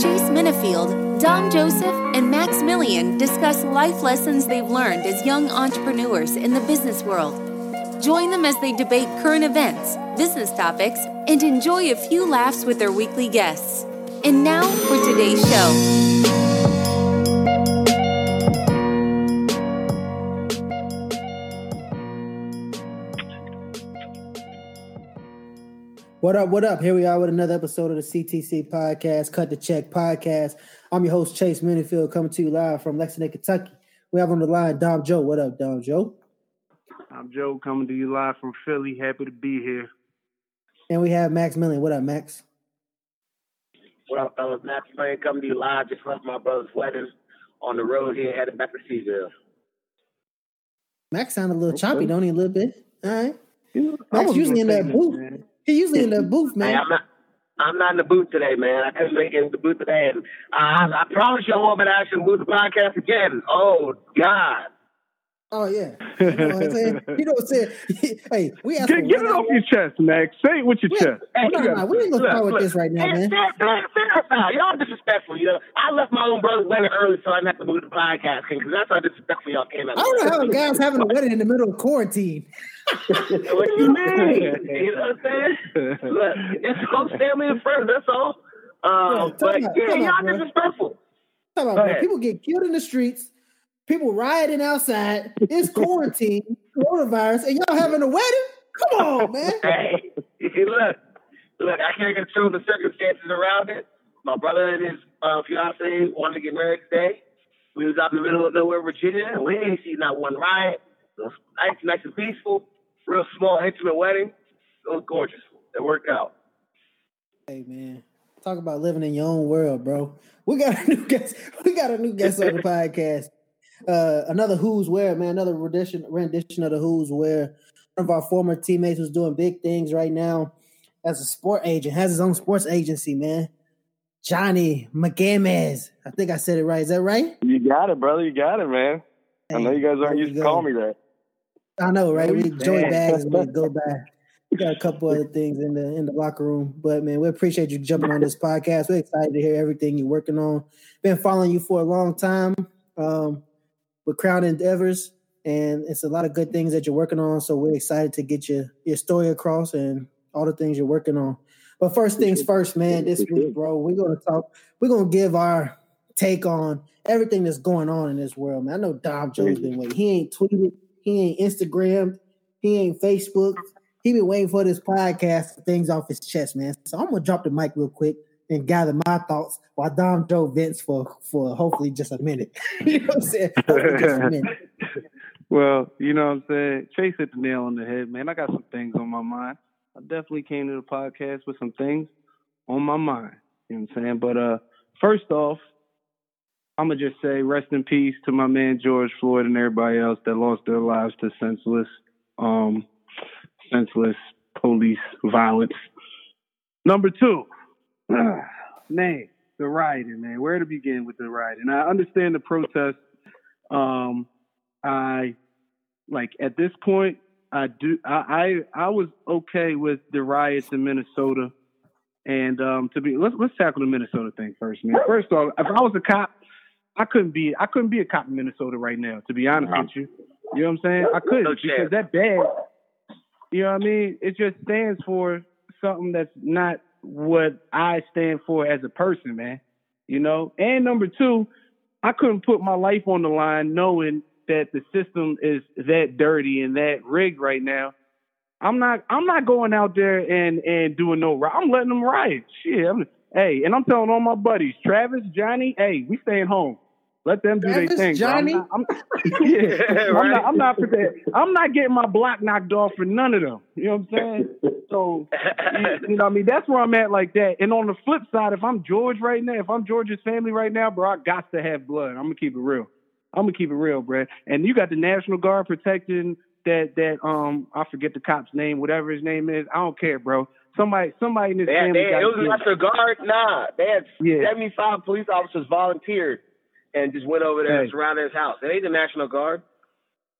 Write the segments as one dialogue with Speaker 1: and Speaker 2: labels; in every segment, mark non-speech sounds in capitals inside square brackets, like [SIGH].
Speaker 1: Chase Minifield, Dom Joseph, and Max Millian discuss life lessons they've learned as young entrepreneurs in the business world. Join them as they debate current events, business topics, and enjoy a few laughs with their weekly guests. And now for today's show.
Speaker 2: What up? What up? Here we are with another episode of the CTC podcast, Cut the Check podcast. I'm your host Chase Minifield, coming to you live from Lexington, Kentucky. We have on the line Dom Joe. What up, Dom Joe?
Speaker 3: I'm Joe, coming to you live from Philly. Happy to be here.
Speaker 2: And we have Max Millian. What up, Max?
Speaker 4: What up, fellas? Max Millian coming to you live. Just left my brother's wedding on the road here, headed back to C-ville.
Speaker 2: Max sound a little
Speaker 3: Okay.
Speaker 2: choppy, don't he? A little bit. All right.
Speaker 3: You know, I
Speaker 2: Max
Speaker 3: wasn't
Speaker 2: usually in that booth.
Speaker 3: man.
Speaker 2: He usually in the [LAUGHS] booth,
Speaker 4: Hey,
Speaker 2: man.
Speaker 4: I'm not. I'm not in the booth today, man. I couldn't make it in the booth today, and I, I promise you, I won't be move the podcast again. Oh God!
Speaker 2: Oh yeah. You know what I'm saying? You know what I'm saying? [LAUGHS] hey, we asked for
Speaker 3: Get, get it off your chest, Max. Say it with your
Speaker 2: Yeah.
Speaker 3: chest.
Speaker 4: Hey,
Speaker 3: What
Speaker 2: No,
Speaker 3: you
Speaker 2: no,
Speaker 3: gotta
Speaker 2: no, we ain't gonna
Speaker 4: Look,
Speaker 2: start with this right now, man.
Speaker 4: fair, fair, fair foul. Y'all disrespectful. You know, I left my own brother's wedding early, so I didn't have to move the podcast because that's how disrespectful y'all came out.
Speaker 2: I don't know how a guy's having a wedding in the middle of quarantine. [LAUGHS]
Speaker 4: what you mean? you know what I'm saying? Look, it's close family and friends. That's all.
Speaker 2: Yeah,
Speaker 4: Um,
Speaker 2: tell
Speaker 4: but
Speaker 2: me that,
Speaker 4: yeah,
Speaker 2: tell me that,
Speaker 4: y'all
Speaker 2: bro.
Speaker 4: disrespectful.
Speaker 2: Talk about,
Speaker 4: Go
Speaker 2: people get killed in the streets, people rioting outside. It's quarantine, coronavirus, and y'all having a wedding? Come on, man. [LAUGHS]
Speaker 4: Hey, look, look, I can't control the circumstances around it. My brother and his uh, fiance wanted to get married today. We was out in the middle of nowhere, Virginia, and we ain't seen not one riot. It was nice, nice and peaceful. Real small, intimate wedding. It was gorgeous. It worked out.
Speaker 2: Hey, man. Talk about living in your own world, bro. We got a new guest. [LAUGHS] We got a new guest on the [LAUGHS] podcast. Uh, another Who's Where, man. Another rendition rendition of the Who's Where. One of our former teammates who's doing big things right now as a sport agent, has his own sports agency, man. Johnny McGamez. I think I said it right. Is that right?
Speaker 5: You got it, brother. You got it, man. I know you guys aren't
Speaker 2: we
Speaker 5: used to call me that.
Speaker 2: I know, right? We. Joey Bags gonna go [LAUGHS] back. We got a couple other things in the in the locker room, but man, we appreciate you jumping on this [LAUGHS] podcast. We're excited to hear everything you're working on. Been following you for a long time um, with Crown Endeavors, and it's a lot of good things that you're working on. So we're excited to get your your story across and all the things you're working on. But first things first, man. This week, bro, we're gonna talk. We're gonna give our take on everything that's going on in this world, man. I know Dom Joe's been waiting. He ain't tweeted, he ain't Instagrammed, he ain't Facebook. He been waiting for this podcast things off his chest, man. So I'm gonna drop the mic real quick and gather my thoughts while Dom Joe Vince for for hopefully just a minute. [LAUGHS] you know what I'm saying? [LAUGHS]
Speaker 3: Well, you know what I'm saying? Chase hit the nail on the head, man. I got some things on my mind. I definitely came to the podcast with some things on my mind. You know what I'm saying? But uh first off, I'ma just say rest in peace to my man George Floyd and everybody else that lost their lives to senseless um senseless police violence. Number two, [SIGHS] man, the rioting, man. Where to begin with the rioting? I understand the protest. Um, I like at this point, I do. I I, I was okay with the riots in Minnesota, and um, to be let's let's tackle the Minnesota thing first, man. First off, if I was a cop, I couldn't be I couldn't be a cop in Minnesota right now. To be honest with you, you know what I'm saying? I couldn't
Speaker 4: No
Speaker 3: because that bad. You know what I mean? It just stands for something that's not what I stand for as a person, man. You know? And number two, I couldn't put my life on the line knowing that the system is that dirty and that rigged right now. I'm not I'm not going out there and and doing no I'm letting them riot. Shit. I'm, hey, and I'm telling all my buddies, Travis, Johnny, hey, we staying home. Let them do their thing. bro. I'm
Speaker 2: Johnny?
Speaker 3: not- I'm- [LAUGHS] yeah, [LAUGHS] I'm, not, I'm not for that. I'm not getting my block knocked off for none of them. You know what I'm saying? [LAUGHS] So you know what I mean? That's where I'm at like that. And on the flip side, if I'm George right now, if I'm George's family right now, bro, I got to have blood. I'm gonna keep it real. I'm gonna keep it real, bro. And you got the National Guard protecting that that um I forget the cop's name, whatever his name is. I don't care, bro. Somebody somebody in this
Speaker 4: They had,
Speaker 3: family
Speaker 4: they,
Speaker 3: got
Speaker 4: it was
Speaker 3: to
Speaker 4: National Guard. Nah, they had
Speaker 3: Yeah.
Speaker 4: 75 police officers volunteered and just went over there and surrounded his house. It ain't the National Guard.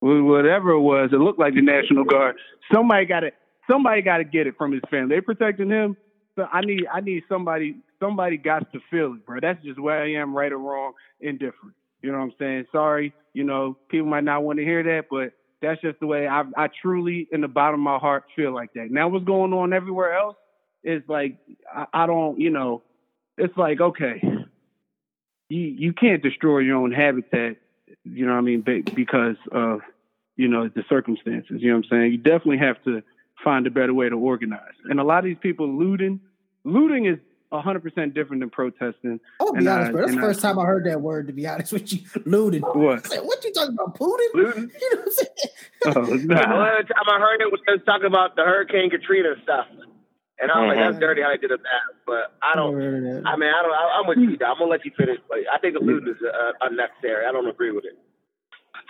Speaker 3: Whatever it was, it looked like the National Guard. Somebody got to somebody got to get it from his family. They protecting him. So I need I need somebody somebody got to feel it, bro. That's just where I am, right or wrong, indifferent. You know what I'm saying? Sorry, you know, people might not want to hear that, but that's just the way I, I truly, in the bottom of my heart, feel like that. Now, what's going on everywhere else is like, I, I don't, you know, it's like, okay, you you can't destroy your own habitat, you know what I mean, because of, you know, the circumstances. You know what I'm saying? You definitely have to find a better way to organize. And a lot of these people looting, looting is hundred percent different than protesting.
Speaker 2: I'll be and honest, I, bro. That's the first I, time I heard that word. To be honest with you, [LAUGHS] looting.
Speaker 3: What?
Speaker 2: Said, what you talking about? Putin? Looting? [LAUGHS] You know what I'm saying?
Speaker 4: Oh, nah. The only time I heard it was talking about the Hurricane Katrina stuff. And I'm like, that's mm-hmm. dirty how they did that. But I don't. I mean, I don't. I, am with you. I'm gonna let you finish. But I think the looting is uh, unnecessary. I don't agree with it.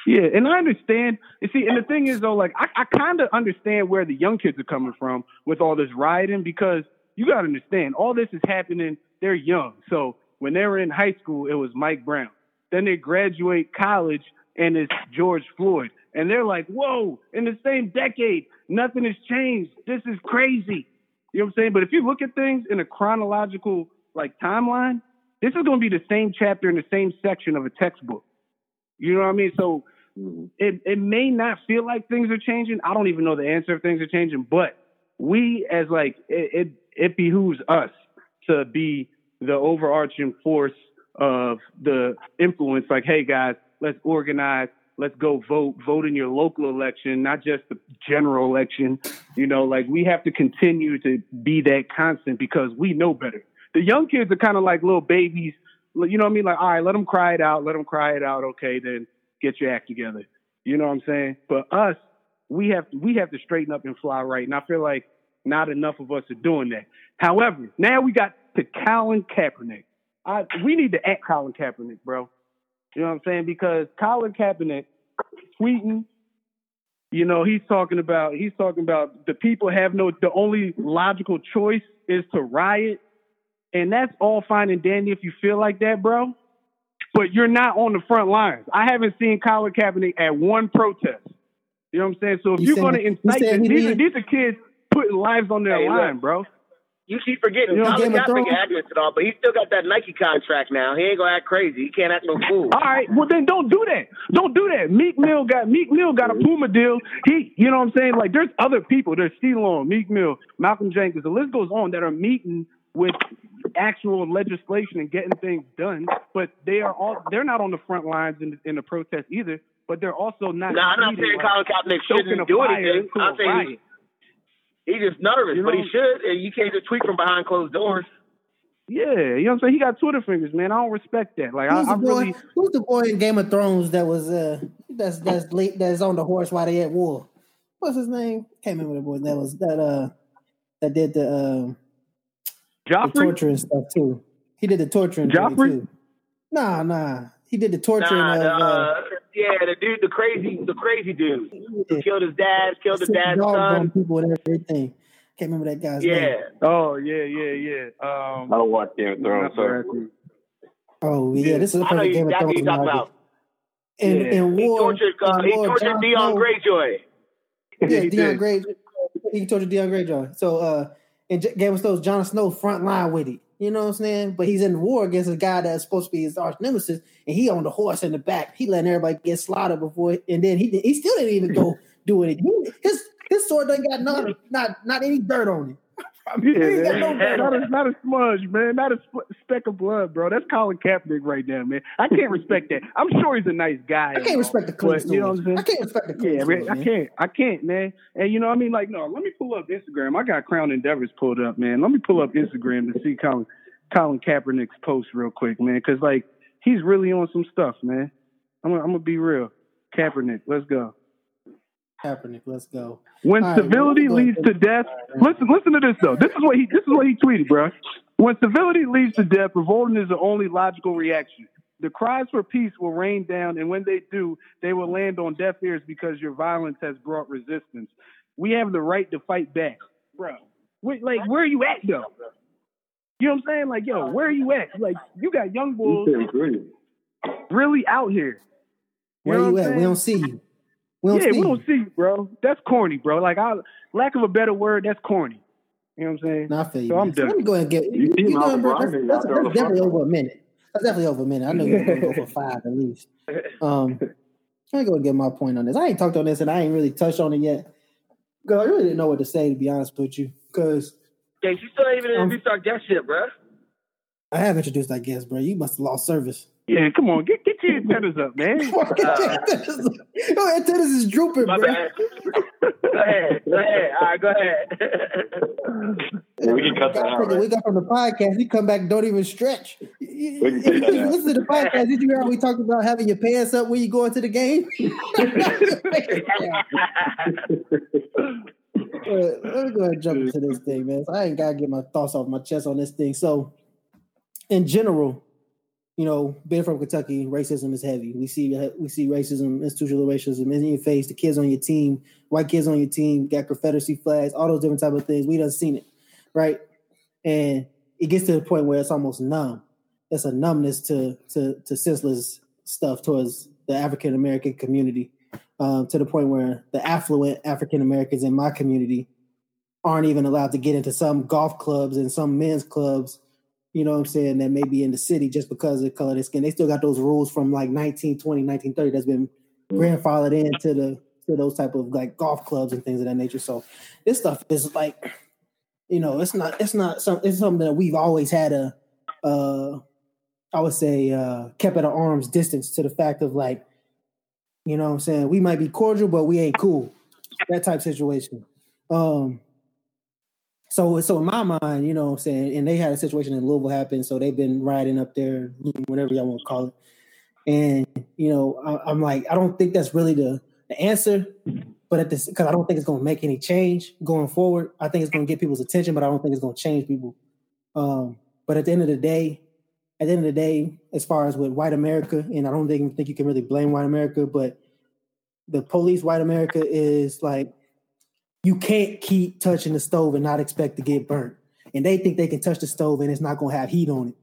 Speaker 3: Yeah, and I understand. You see, and the thing is though, like I, I kind of understand where the young kids are coming from with all this rioting because you got to understand all this is happening. They're young, so when they were in high school, it was Mike Brown. Then they graduate college and it's George Floyd, and they're like, "Whoa!" In the same decade, nothing has changed. This is crazy. You know what I'm saying? But if you look at things in a chronological like timeline, this is going to be the same chapter in the same section of a textbook. You know what I mean? So mm-hmm. it it may not feel like things are changing. I don't even know the answer if things are changing, but we as like it it, it behooves us to be the overarching force of the influence. Like, hey guys, let's organize. Let's go vote. Vote in your local election, not just the general election. You know, like we have to continue to be that constant because we know better. The young kids are kind of like little babies you know what I mean? Like, all right, let them cry it out. Let them cry it out. Okay, then get your act together. You know what I'm saying? But us, we have we have to straighten up and fly right. And I feel like not enough of us are doing that. However, now we got to Colin Kaepernick. I, we need to act Colin Kaepernick, bro. You know what I'm saying? Because Colin Kaepernick tweeting, you know, he's talking about he's talking about the people have no the only logical choice is to riot and that's all fine and dandy if you feel like that, bro. But you're not on the front lines. I haven't seen Colin Kaepernick at one protest. You know what I'm saying? So if you are going to incite them, these, are, these are kids putting lives on their hey, line, look, bro.
Speaker 4: You keep forgetting you know, Colin Kaepernick it all, but he still got that Nike contract now. He ain't gonna act crazy. He can't act no fool.
Speaker 3: All right, well then don't do that. Don't do that. Meek Mill got Meek Mill got a mm-hmm. Puma deal. He, you know what I'm saying? Like there's other people. There's Steve Long, Meek Mill, Malcolm Jenkins. The list goes on that are meeting with actual legislation and getting things done, but they are all they're not on the front lines in, in the protest either. But they're also not.
Speaker 4: No, I'm not saying Colin Kaepernick shouldn't do anything. I'm saying he's, he's just nervous, you know, but he should. And you can't just tweet from behind closed doors.
Speaker 3: Yeah, you know what I'm saying. He got Twitter fingers, man. I don't respect that. Like, who's I,
Speaker 2: the boy? Really... Who's the boy in Game of Thrones that was uh that's that's late that's on the horse while they at war? What's his name? Can't remember the boy that was that uh that did the um. Uh,
Speaker 3: Joffrey?
Speaker 2: The torturing stuff too. He did the torturing
Speaker 3: Joffrey?
Speaker 2: too. Nah, nah. He did the torturing nah,
Speaker 4: of.
Speaker 2: Uh,
Speaker 4: uh, yeah, the dude, the crazy, the crazy dude, yeah. killed his dad, killed his dad's son.
Speaker 2: People and everything. Can't remember that guy's
Speaker 4: yeah.
Speaker 2: name. Yeah.
Speaker 3: Oh yeah, yeah, yeah. Um,
Speaker 5: I don't watch Game of Thrones. Sorry.
Speaker 2: Oh yeah, this is a perfect Game of Thrones. Talking about. In, yeah. in war,
Speaker 4: he tortured, uh, he tortured Theon Greyjoy.
Speaker 2: Yeah, [LAUGHS] Theon Greyjoy. He tortured Theon Greyjoy. So uh, and Game of Thrones, Jon Snow front line with it. You know what I'm saying? But he's in the war against a guy that's supposed to be his arch nemesis, and he on the horse in the back. He letting everybody get slaughtered before, and then he he still didn't even go do it. His his sword doesn't got not not not any dirt on it. [LAUGHS]
Speaker 3: yeah, man. Not, a, not a smudge, man. Not a speck of blood, bro. That's Colin Kaepernick right there, man. I can't respect that. I'm sure he's a nice guy.
Speaker 2: I can't respect the clean
Speaker 3: but, You know what I'm saying?
Speaker 2: I can't respect the clean
Speaker 3: Yeah, man, I can't. I can't, man. And you know what I mean? Like, no, let me pull up Instagram. I got Crown Endeavors pulled up, man. Let me pull up Instagram to see Colin Colin Kaepernick's post real quick, man. Because like he's really on some stuff, man. I'm gonna, I'm gonna be real. Kaepernick, let's go.
Speaker 2: Kaepernick, let's go.
Speaker 3: When All civility right, leads to death, listen, listen to this though. This is what he, this is what he tweeted, bro. When civility leads to death, revolting is the only logical reaction. The cries for peace will rain down, and when they do, they will land on deaf ears because your violence has brought resistance. We have the right to fight back, bro. Wait, like, where are you at, though? You know what I'm saying? Like, yo, where are you at? Like, you got young bulls really out here.
Speaker 2: You where you at? We don't see you. We
Speaker 3: yeah, we don't see you, bro. That's corny, bro. Like, I lack of a better word, that's corny. You know what I'm saying?
Speaker 2: No, I feel you.
Speaker 3: So I'm
Speaker 2: man. So let me go ahead and get you. you know, bro, that's, that's, that's definitely over a minute. That's definitely over a minute. I know you're gonna go for [LAUGHS] five at least. Um, let me go and get my point on this. I ain't talked on this and I ain't really touched on it yet. Because I really didn't know what to say to be honest with you. Because
Speaker 4: yeah, you still ain't even introduced um, our guest shit, bro.
Speaker 2: I have introduced our guest, bro. You must have lost service.
Speaker 3: Yeah, come on, get get your antennas up, man. [LAUGHS] uh,
Speaker 2: your antennas is drooping,
Speaker 4: my
Speaker 2: bro.
Speaker 4: Bad. go ahead, go ahead. All right, go ahead.
Speaker 5: yeah, we can cut that out. Right?
Speaker 2: We got from the podcast. You come back, don't even stretch. You, listen to the podcast. Did you hear how we talked about having your pants up when you go into the game? [LAUGHS] let me go ahead and jump into this thing, man. So I ain't gotta get my thoughts off my chest on this thing. So, in general, you know, being from Kentucky, racism is heavy. We see we see racism, institutional racism in your face. The kids on your team, white kids on your team, got Confederacy flags, all those different type of things. We done seen it, right? And it gets to the point where it's almost numb. It's a numbness to to to senseless stuff towards the African American community, um, to the point where the affluent African Americans in my community aren't even allowed to get into some golf clubs and some men's clubs you know what I'm saying, that may be in the city just because of the color of their skin. They still got those rules from like 1920, 1930 that's been grandfathered into the to those type of like golf clubs and things of that nature. So this stuff is like, you know, it's not it's not some it's something that we've always had a uh I would say uh kept at an arm's distance to the fact of like, you know what I'm saying, we might be cordial, but we ain't cool. That type situation. Um so so in my mind, you know what I'm saying, and they had a situation in Louisville happen, so they've been riding up there, whatever y'all want to call it. And you know, I, am like, I don't think that's really the, the answer, but at this because I don't think it's going to make any change going forward. I think it's going to get people's attention, but I don't think it's going to change people. Um, but at the end of the day, at the end of the day, as far as with white America, and I don't think, think you can really blame white America, but the police white America is like you can't keep touching the stove and not expect to get burnt. And they think they can touch the stove and it's not going to have heat on it.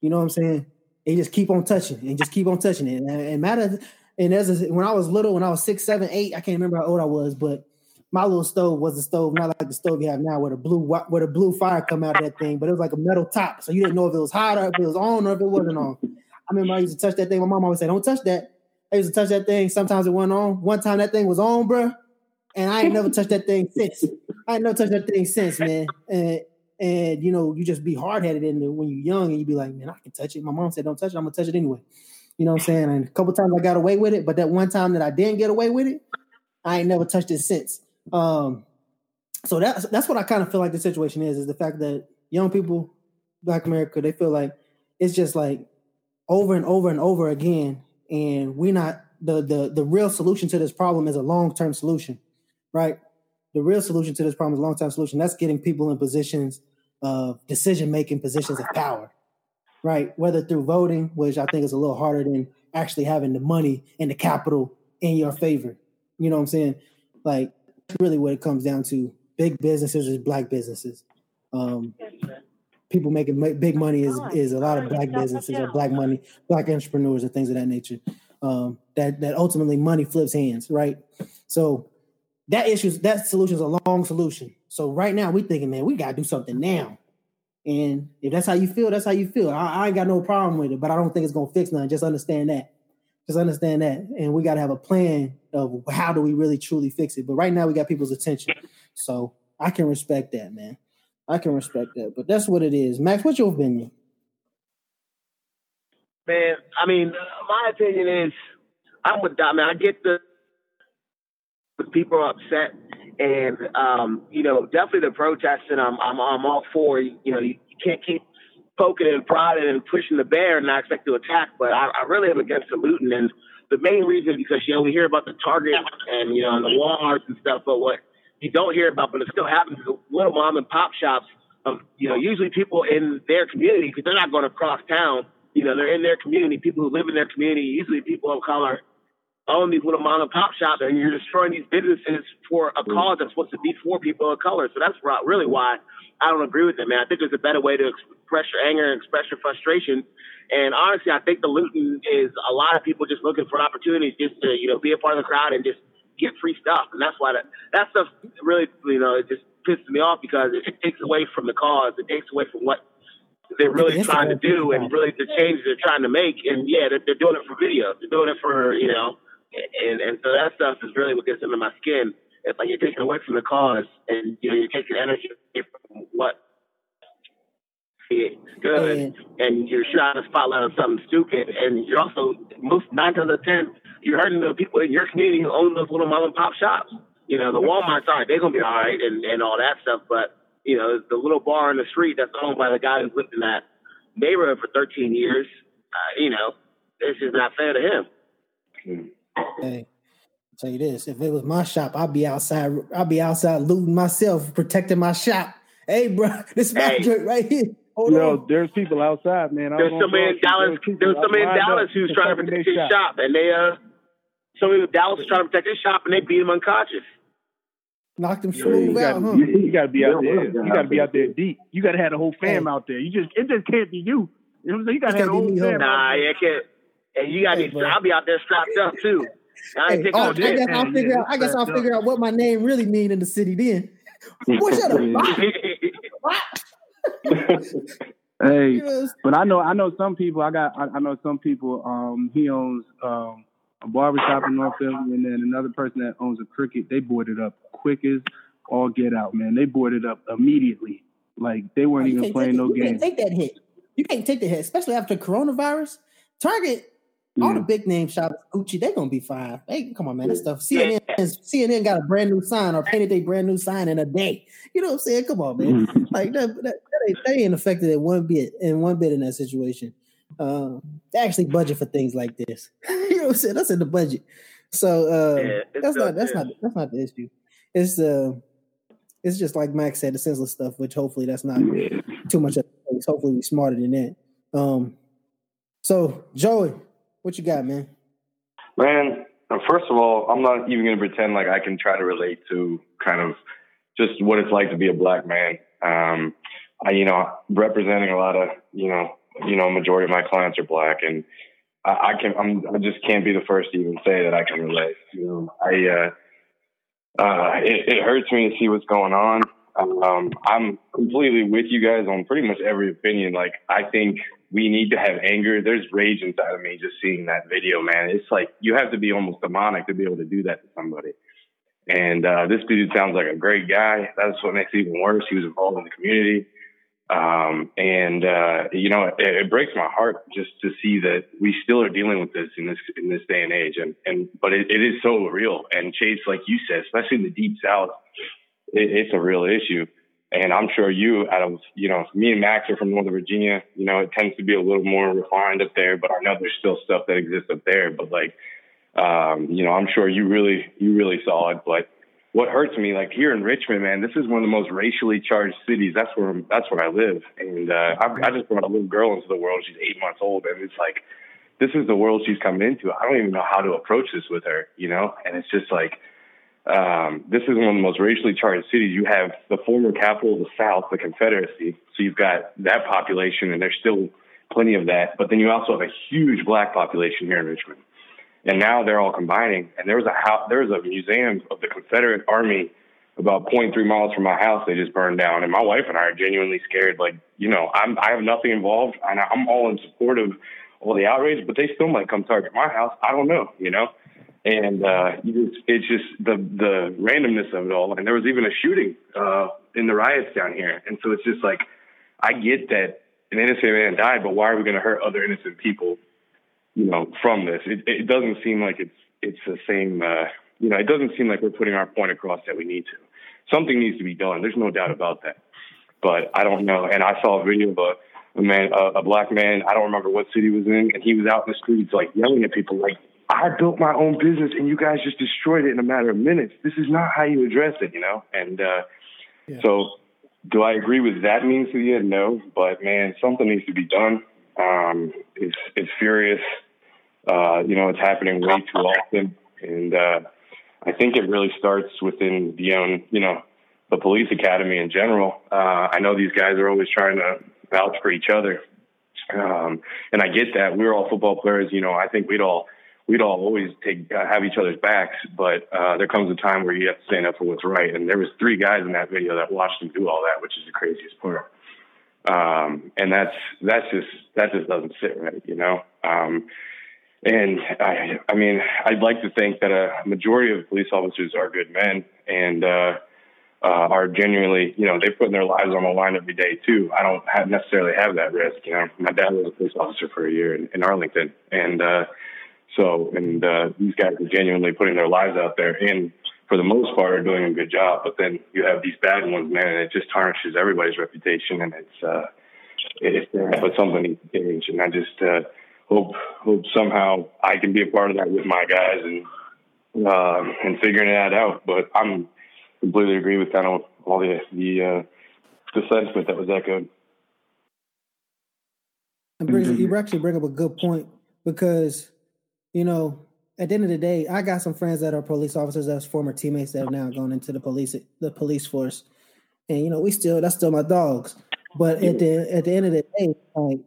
Speaker 2: You know what I'm saying? They just keep on touching and just keep on touching it. And, and matter, and as a, when I was little, when I was six, seven, eight, I can't remember how old I was, but my little stove was a stove, not like the stove you have now, where the blue where the blue fire come out of that thing, but it was like a metal top, so you didn't know if it was hot or if it was on or if it wasn't on. I remember I used to touch that thing. My mom always said, "Don't touch that." I used to touch that thing. Sometimes it went on. One time that thing was on, bro and I ain't never touched that thing since. I ain't never touched that thing since, [LAUGHS] man. And and you know, you just be hard headed and when you're young, and you be like, man, I can touch it. My mom said, don't touch it. I'm gonna touch it anyway. You know what I'm saying? And a couple times I got away with it, but that one time that I didn't get away with it, I ain't never touched it since. Um, so that's that's what I kind of feel like the situation is: is the fact that young people, Black America, they feel like it's just like over and over and over again, and we're not the the the real solution to this problem is a long term solution right? The real solution to this problem is long term solution. That's getting people in positions of decision making positions of power, right? Whether through voting, which I think is a little harder than actually having the money and the capital in your favor. You know what I'm saying? Like, really what it comes down to. Big businesses is black businesses. Um, people making big money is is a lot of black businesses or black money, black entrepreneurs and things of that nature. Um, that that ultimately money flips hands, right? So that issue, that solution is a long solution. So right now we thinking, man, we gotta do something now. And if that's how you feel, that's how you feel. I, I ain't got no problem with it, but I don't think it's gonna fix nothing. Just understand that. Just understand that. And we gotta have a plan of how do we really truly fix it. But right now we got people's attention. So I can respect that, man. I can respect that. But that's what it is. Max, what's your opinion?
Speaker 4: Man, I mean, my opinion is I'm with that, man. I get the people are upset, and um, you know, definitely the protesting. I'm I'm I'm all for. You know, you, you can't keep poking and prodding and pushing the bear and not expect to attack. But I, I really am against the looting, and the main reason because you know we hear about the Target and you know and the Walmarts and stuff, but what you don't hear about, but it still happens, is little mom and pop shops of you know usually people in their community because they're not going across town. You know, they're in their community. People who live in their community, usually people of color, own these little mom and pop shops and you're destroying these businesses for a mm. cause that's supposed to be for people of color. So that's really why I don't agree with it, man. I think there's a better way to express your anger and express your frustration. And honestly, I think the looting is a lot of people just looking for opportunities just to, you know, be a part of the crowd and just get free stuff. And that's why that, that stuff really, you know, it just pisses me off because it, it takes away from the cause. It takes away from what they're really trying to do and really the changes they're trying to make. And yeah, they're, they're doing it for video. They're doing it for you know, and and so that stuff is really what gets under my skin. It's like you're taking away from the cause, and you know you're taking energy from what it's good, and you're shining a spotlight on something stupid, and you're also most nine times out of ten you're hurting the people in your community who own those little mom and pop shops. You know, the Walmart's all right, they're gonna be all right, and and all that stuff, but you know, the little bar in the street that's owned by the guy who's lived in that neighborhood for 13 years, uh, you know, this is not fair to him.
Speaker 2: Hey, I'll tell you this: if it was my shop, I'd be outside. I'd be outside looting myself, protecting my shop. Hey, bro, [LAUGHS] this is my hey. joint right here. Hold
Speaker 3: Yo,
Speaker 2: on.
Speaker 3: there's people outside, man.
Speaker 4: There's somebody in Dallas. There's somebody in Dallas who's trying to protect his shop. shop, and they uh, somebody in Dallas is trying to protect his shop, and they beat him unconscious.
Speaker 2: Knocked him smooth
Speaker 3: yeah,
Speaker 2: out, huh?
Speaker 3: You, you got to be out there. You got to be out there deep. You got to have the whole fam hey. out there. You just it just can't be you. You know what I'm saying? You got to have the whole fam.
Speaker 4: Nah, you can't. And you got to. Hey, I'll be out there strapped up too. I,
Speaker 2: hey, oh, I guess I'll figure yeah, out. I guess I'll figure out what my name really mean in the city then. [LAUGHS] Boy, shut up. [LAUGHS]
Speaker 3: hey, but I know I know some people. I got I, I know some people. Um, he owns um a barbershop in North Philly, and then another person that owns a cricket. They boarded up quick as all get out, man. They boarded up immediately. Like they weren't oh, even playing no
Speaker 2: game. You can't take that hit. You can't take the hit, especially after coronavirus. Target, yeah. all the big name shops, Gucci, they're gonna be fine. Hey, come on, man, that stuff. CNN, CNN got a brand new sign or painted a brand new sign in a day. You know what I'm saying? Come on, man. [LAUGHS] like that, that, that ain't, they ain't affected in one bit, in one bit in that situation. Uh, they actually budget for things like this. [LAUGHS] you know what I'm saying? That's in the budget. So uh, yeah, that's not that's not that's not the issue. It's uh it's just like Max said, the senseless stuff, which hopefully that's not too much Hopefully we're smarter than that. Um so Joey, what you got, man?
Speaker 5: Man, uh, first of all, I'm not even gonna pretend like I can try to relate to kind of just what it's like to be a black man. Um I, you know, representing a lot of, you know, you know, majority of my clients are black, and I, I can I'm, I just can't be the first to even say that I can relate. You know, I uh, uh, it, it hurts me to see what's going on. Um, I'm completely with you guys on pretty much every opinion. Like, I think we need to have anger. There's rage inside of me just seeing that video, man. It's like you have to be almost demonic to be able to do that to somebody. And uh, this dude sounds like a great guy. That's what makes it even worse. He was involved in the community. Um, and, uh, you know, it, it, breaks my heart just to see that we still are dealing with this in this, in this day and age. And, and, but it, it is so real. And Chase, like you said, especially in the deep South, it, it's a real issue. And I'm sure you, out of, you know, me and Max are from Northern Virginia, you know, it tends to be a little more refined up there, but I know there's still stuff that exists up there. But like, um, you know, I'm sure you really, you really saw it, but, what hurts me, like here in Richmond, man, this is one of the most racially charged cities. That's where that's where I live, and uh, I, I just brought a little girl into the world. She's eight months old, and it's like this is the world she's coming into. I don't even know how to approach this with her, you know. And it's just like um, this is one of the most racially charged cities. You have the former capital of the South, the Confederacy, so you've got that population, and there's still plenty of that. But then you also have a huge black population here in Richmond and now they're all combining. And there was a house, there was a museum of the Confederate Army about 0.3 miles from my house. They just burned down, and my wife and I are genuinely scared. Like, you know, I'm I have nothing involved, and I'm all in support of all the outrage, but they still might come target my house. I don't know, you know. And uh, it's, it's just the the randomness of it all. And there was even a shooting uh, in the riots down here, and so it's just like I get that an innocent man died, but why are we going to hurt other innocent people you know, from this. It, it doesn't seem like it's it's the same. Uh, you know, it doesn't seem like we're putting our point across that we need to. Something needs to be done. There's no doubt about that. But I don't know. And I saw a video of a, a man, a, a black man. I don't remember what city he was in, and he was out in the streets like yelling at people, like, "I built my own business, and you guys just destroyed it in a matter of minutes. This is not how you address it, you know." And uh, yeah. so, do I agree with that means to the end? No, but man, something needs to be done. Um, it's it's furious. Uh, you know, it's happening way too often, and uh, I think it really starts within the own, you know, the police academy in general. Uh, I know these guys are always trying to vouch for each other, um, and I get that. We're all football players, you know. I think we'd all we'd all always take uh, have each other's backs, but uh, there comes a time where you have to stand up for what's right. And there was three guys in that video that watched him do all that, which is the craziest part. Um, and that's that's just that just doesn't sit right, you know. Um, and I, I mean, I'd like to think that a majority of police officers are good men and uh, uh, are genuinely, you know, they're putting their lives on the line every day too. I don't have necessarily have that risk. You know, my dad was a police officer for a year in, in Arlington, and uh, so and uh, these guys are genuinely putting their lives out there, and for the most part, are doing a good job. But then you have these bad ones, man, and it just tarnishes everybody's reputation, and it's uh, it's but something needs to change, and I just. Uh, hope hope somehow I can be a part of that with my guys and uh, and figuring that out. But I'm completely agree with kind of all the the uh, the sentiment that was echoed.
Speaker 2: And you actually bring up a good point because you know at the end of the day, I got some friends that are police officers that's former teammates that have now gone into the police the police force, and you know we still that's still my dogs. But at the at the end of the day, like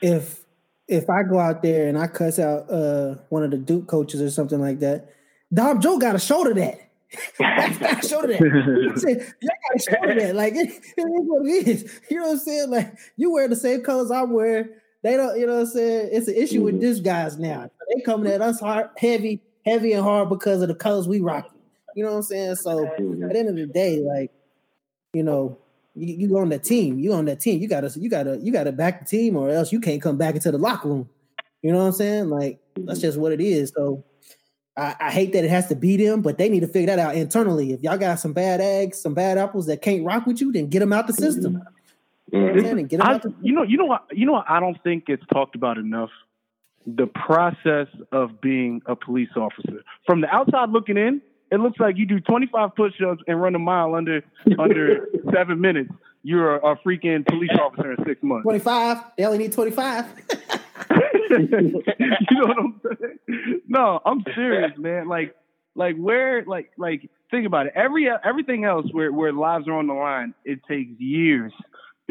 Speaker 2: if if I go out there and I cuss out uh, one of the Duke coaches or something like that, Dom Joe got to shoulder that. [LAUGHS] to shoulder that. you got to shoulder that. Like it, it is what it is. You know what I'm saying? Like you wear the same colors I'm wearing. They don't. You know what I'm saying? It's an issue mm-hmm. with this guys now. They coming at us hard, heavy, heavy and hard because of the colors we rock. You know what I'm saying? So mm-hmm. at the end of the day, like you know, you, you on that team. You on that team. You gotta you gotta you gotta back the team, or else you can't come back into the locker room. You know what I'm saying? Like that's just what it is. So I, I, hate that it has to be them, but they need to figure that out internally. If y'all got some bad eggs, some bad apples that can't rock with you, then get them out the system.
Speaker 3: Mm-hmm. You, know I, you know, you know, what, you know, what I don't think it's talked about enough. The process of being a police officer. From the outside looking in, it looks like you do 25 push-ups and run a mile under under [LAUGHS] seven minutes. You're a, a freaking police officer in six months.
Speaker 2: 25. They only need 25. [LAUGHS]
Speaker 3: you know what I'm saying? No, I'm serious, man. Like, like where, like, like think about it. Every everything else where where lives are on the line, it takes years.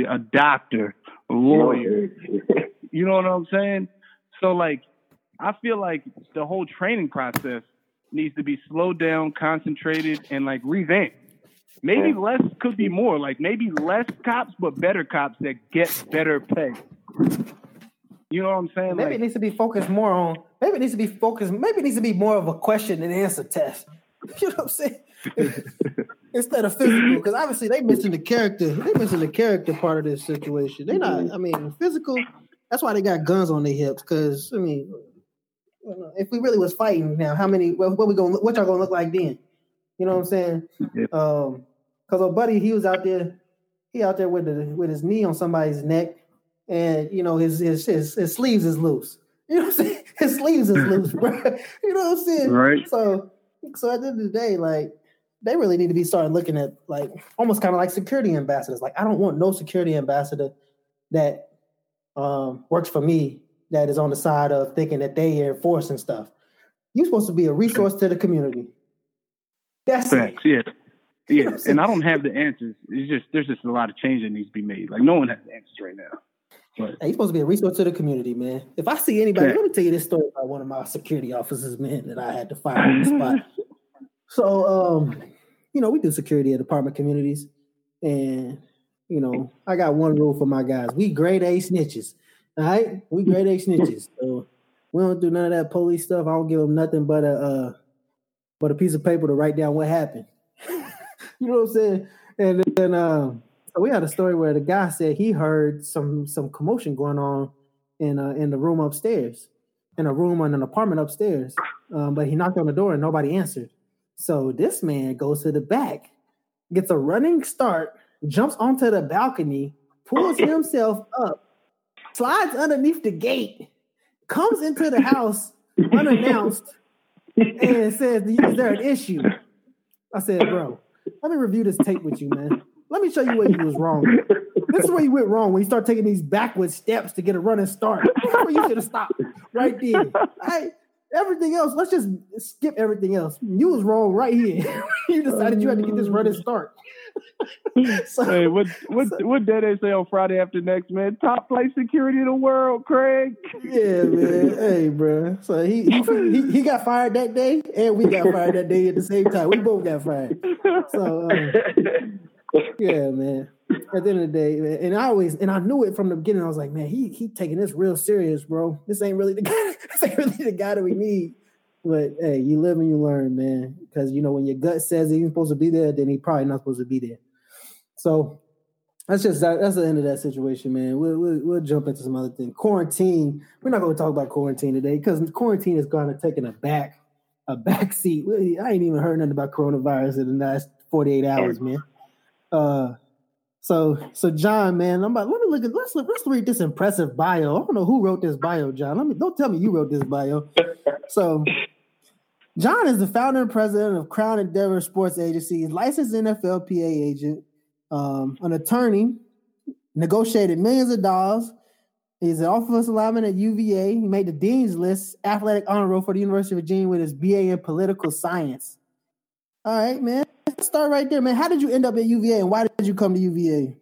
Speaker 3: A doctor, a lawyer. [LAUGHS] You know what I'm saying? So like, I feel like the whole training process needs to be slowed down, concentrated, and like revamped. Maybe less could be more. Like maybe less cops, but better cops that get better pay. You know what I'm saying?
Speaker 2: Maybe like, it needs to be focused more on. Maybe it needs to be focused. Maybe it needs to be more of a question and answer test. [LAUGHS] You know what I'm saying? [LAUGHS] Instead of physical, because obviously they missing the character. They missing the character part of this situation. They not. I mean, physical. That's why they got guns on their hips. Because I mean, if we really was fighting now, how many? What, what we going? What y'all gonna look like then? You know what I'm saying? Yeah. Um, because our buddy, he was out there. He out there with the with his knee on somebody's neck, and you know his his his, his sleeves is loose. You know what I'm saying? [LAUGHS] His sleeves is loose, [LAUGHS] bro. You know what I'm saying?
Speaker 3: Right.
Speaker 2: So, so at the end of the day, like they really need to be starting looking at like almost kind of like security ambassadors. Like I don't want no security ambassador that um, works for me that is on the side of thinking that they are enforcing stuff. You're supposed to be a resource to the community. That's
Speaker 3: Facts, it. yeah. Yeah, and I don't have the answers. It's just there's just a lot of change that needs to be made. Like no one has the answers right now.
Speaker 2: But hey, you're supposed to be a resource to the community, man. If I see anybody, yeah. let me tell you this story about one of my security officers, man, that I had to fire on the spot. [LAUGHS] So, um, you know, we do security at apartment communities, and you know, I got one rule for my guys: we grade A snitches. All right, we grade A snitches, so we don't do none of that police stuff. I don't give them nothing but a uh, but a piece of paper to write down what happened. [LAUGHS] you know what I'm saying? And then um, so we had a story where the guy said he heard some some commotion going on in uh, in the room upstairs, in a room in an apartment upstairs. Um, but he knocked on the door and nobody answered. So this man goes to the back, gets a running start, jumps onto the balcony, pulls [COUGHS] himself up slides underneath the gate, comes into the house [LAUGHS] unannounced, and says, Is there an issue? I said, Bro, let me review this tape with you, man. Let me show you where you was wrong. This is where you went wrong when you start taking these backward steps to get a running start. where you should have stopped right there. I, everything else, let's just skip everything else. You was wrong right here. [LAUGHS] you decided you had to get this running start. [LAUGHS]
Speaker 3: so, hey, what what so, what did they say on Friday after next, man? Top flight security in the world, Craig.
Speaker 2: Yeah, man. [LAUGHS] hey, bro. So he, he he, he got fired that day, and we got fired that day at the same time. We both got fired. So um, yeah, man. At the end of the day, man, and I always and I knew it from the beginning. I was like, man, he he taking this real serious, bro. This ain't really the [LAUGHS] guy. this ain't really the guy that we need. But hey, you live and you learn, man. Because you know when your gut says he's supposed to be there, then he probably not supposed to be there. So that's just that, that's the end of that situation, man. We'll, we'll, we'll jump into some other thing. Quarantine. We're not going to talk about quarantine today because quarantine is kind of taking a back a back seat. I ain't even heard nothing about coronavirus in the last forty eight hours, man. Uh, so so John, man, I'm about let me look at let's let's read this impressive bio. I don't know who wrote this bio, John. Let me don't tell me you wrote this bio. So John is the founder and president of Crown Endeavor Sports Agency, licensed NFLPA agent, um, an attorney, negotiated millions of dollars. He's an offensive lineman at UVA. He made the Dean's List athletic honor roll for the University of Virginia with his BA in political science. All right, man. Let's start right there, man. How did you end up at UVA and why did you come to UVA?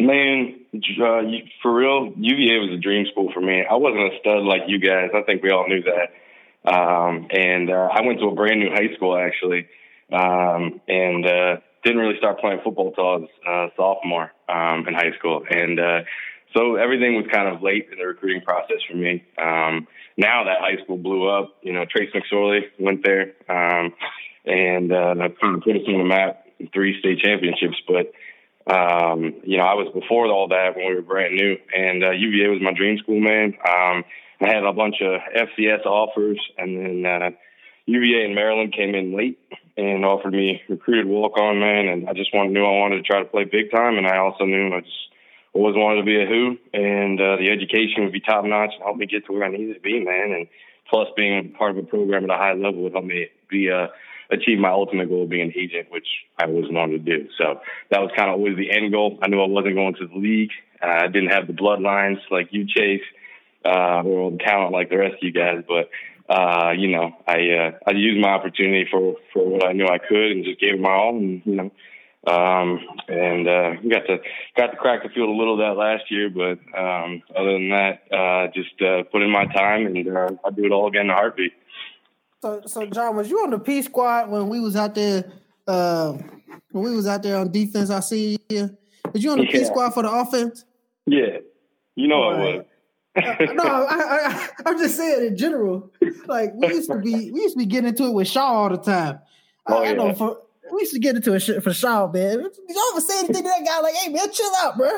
Speaker 5: Man, uh, for real, UVA was a dream school for me. I wasn't a stud like you guys. I think we all knew that. Um, and uh, I went to a brand new high school actually, um, and uh, didn't really start playing football till I was uh, sophomore um, in high school. And uh, so everything was kind of late in the recruiting process for me. Um, now that high school blew up, you know, Trace McSorley went there um, and uh, put us on the map, three state championships. But um, you know, I was before all that when we were brand new, and uh, UVA was my dream school, man. Um, I had a bunch of FCS offers, and then uh, UVA in Maryland came in late and offered me recruited walk on man, and I just wanted, knew I wanted to try to play big time, and I also knew I just always wanted to be a Hoo, and uh, the education would be top notch and help me get to where I needed to be, man, and plus being part of a program at a high level would help me be uh, achieve my ultimate goal of being an agent, which I always wanted to do. So that was kind of always the end goal. I knew I wasn't going to the league. Uh, I didn't have the bloodlines like you, Chase uh, or the talent like the rest of you guys. But uh, you know, I uh, I used my opportunity for for what I knew I could and just gave it my all. And you know, um, and uh, got to got to crack the field a little that last year. But um, other than that, uh, just uh, put in my time and uh, I'll do it all again in a heartbeat.
Speaker 2: So, so John, was you on the P squad when we was out there? Uh, when we was out there on defense, I see you. Was you on the yeah. P squad for the offense?
Speaker 5: Yeah, you know I was
Speaker 2: no, I, I, am just saying in general. Like we used to be, we used to be getting into it with Shaw all the time. Oh, I, yeah. know for we used to get into it for Shaw, man. Did y'all ever say anything to that guy? Like, hey man, chill out, bro.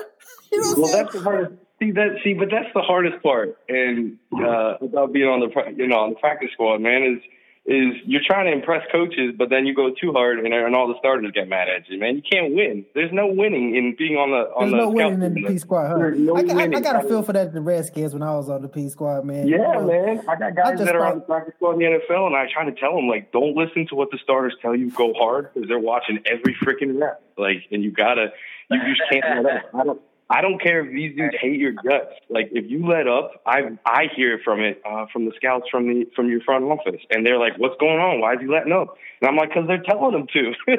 Speaker 5: You know well, that's the hardest. See that? See, but that's the hardest part, and uh, about being on the you know on the practice squad, man, is is you're trying to impress coaches, but then you go too hard, and, and all the starters get mad at you. Man, you can't win. There's no winning in being on the on
Speaker 2: There's
Speaker 5: the.
Speaker 2: no winning in the P squad. Huh? No I, I, I, got a feel for that in the Redskins when I was on the P squad, man.
Speaker 5: Yeah, man. I got guys I that are on the practice squad in the NFL, and I try to tell them like, don't listen to what the starters tell you. Go hard because they're watching every freaking rep. Like, and you gotta, you just can't let up. I don't. I don't care if these dudes hate your guts. Like if you let up, I I hear from it uh, from the scouts from the from your front office, and they're like, "What's going on? Why is he letting up?" And I'm like, "Cause they're telling him to." [LAUGHS]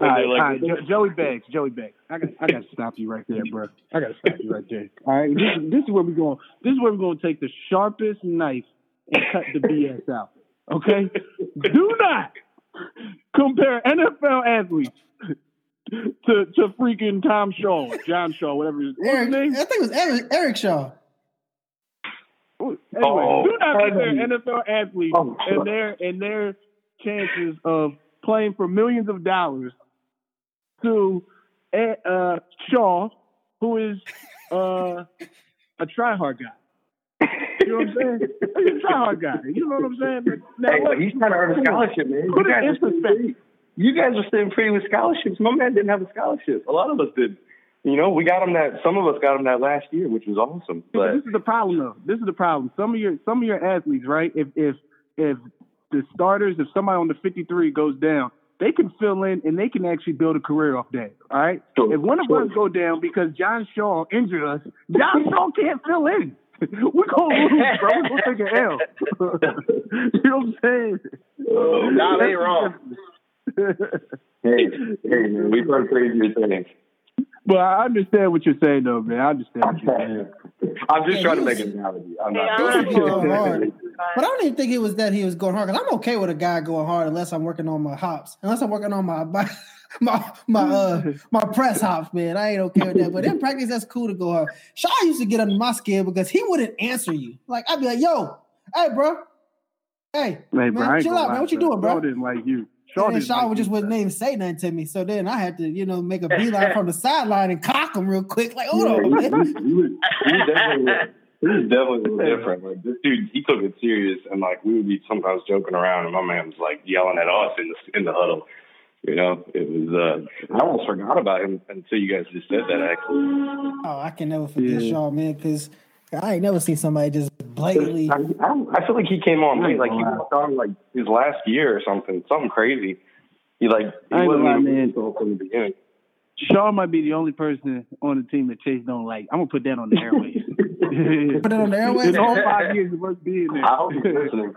Speaker 3: all right, like, all right. Jo- Joey Banks, Joey Banks. I got I got to stop you right there, bro. I got to stop you right there. All right, this is, this is where we're going. This is where we're going to take the sharpest knife and cut the BS out. Okay, do not compare NFL athletes to to freaking Tom Shaw, John Shaw, whatever his,
Speaker 2: Eric, name? I think it was Eric, Eric Shaw.
Speaker 3: Anyway, oh, do not compare NFL athletes oh, and their and their chances of playing for millions of dollars to uh, Shaw, who is uh, a tryhard guy. You know what I'm saying? He's a tryhard guy. You know what I'm saying?
Speaker 5: Now, hey, he's trying to earn a scholarship, man. Put it in perspective you guys are sitting pretty with scholarships. My man didn't have a scholarship. A lot of us did. You know, we got him that. Some of us got him that last year, which was awesome. But
Speaker 3: this is the problem, though. This is the problem. Some of your some of your athletes, right? If if if the starters, if somebody on the 53 goes down, they can fill in and they can actually build a career off that. All right. Sure, if one of sure. us go down because John Shaw injured us, John Shaw can't fill in. [LAUGHS] We're gonna lose, bro. We're gonna take an L. [LAUGHS] you know what I'm saying?
Speaker 4: Oh, nah, they wrong.
Speaker 5: Yeah, hey, hey, man, we've heard crazier things.
Speaker 3: But I understand what you're saying, though, man. I understand what you're saying.
Speaker 5: I'm just
Speaker 2: Yeah,
Speaker 5: trying to
Speaker 2: he
Speaker 5: make
Speaker 2: was-
Speaker 5: an analogy. I'm
Speaker 6: Yeah,
Speaker 5: not.
Speaker 6: I
Speaker 2: He was
Speaker 6: was
Speaker 2: going hard. [LAUGHS] But I don't even think it was that he was going hard because I'm okay with a guy going hard unless I'm working on my hops, unless I'm working on my my [LAUGHS] my my, uh, my press hops, man. I ain't okay with that. But in practice, that's cool to go hard. Shaw used to get under my skin because he wouldn't answer you. Like I'd be like, "Yo, hey, bro, hey,
Speaker 3: Hey,
Speaker 2: man,
Speaker 3: ain't
Speaker 2: chill out, man. What you doing, bro?"
Speaker 3: Shaw didn't like you. Shaw
Speaker 2: and then
Speaker 3: didn't
Speaker 2: Shaw
Speaker 3: like
Speaker 2: would just
Speaker 3: bro.
Speaker 2: wouldn't even say nothing to me. So then I had to, you know, make a beeline [LAUGHS] from the sideline and cock him real quick. Like, hold on,
Speaker 5: he,
Speaker 2: man.
Speaker 5: he, he was, he was definitely [LAUGHS] he was definitely a little different. Like this dude, he took it serious, and like we would be sometimes joking around, and my man was like yelling at us in the in the huddle. You know, it was. uh I almost forgot about him until you guys just said that. Actually,
Speaker 2: Oh, I can never forget
Speaker 3: Yeah.
Speaker 2: Shaw, man, because I ain't never seen somebody just blatantly.
Speaker 5: I, I, I feel like he came on late. Like he walked on like his last year or something, something crazy. He like he
Speaker 3: I ain't
Speaker 5: wasn't
Speaker 3: gonna lie,
Speaker 5: even
Speaker 3: man.
Speaker 5: from the beginning.
Speaker 3: Shaw might be the only person on the team that Chase don't like. I'm gonna put that on the airways. [LAUGHS]
Speaker 2: Put it on the airways?
Speaker 3: In all five years of us being
Speaker 5: I hope he's
Speaker 3: there.
Speaker 5: listening.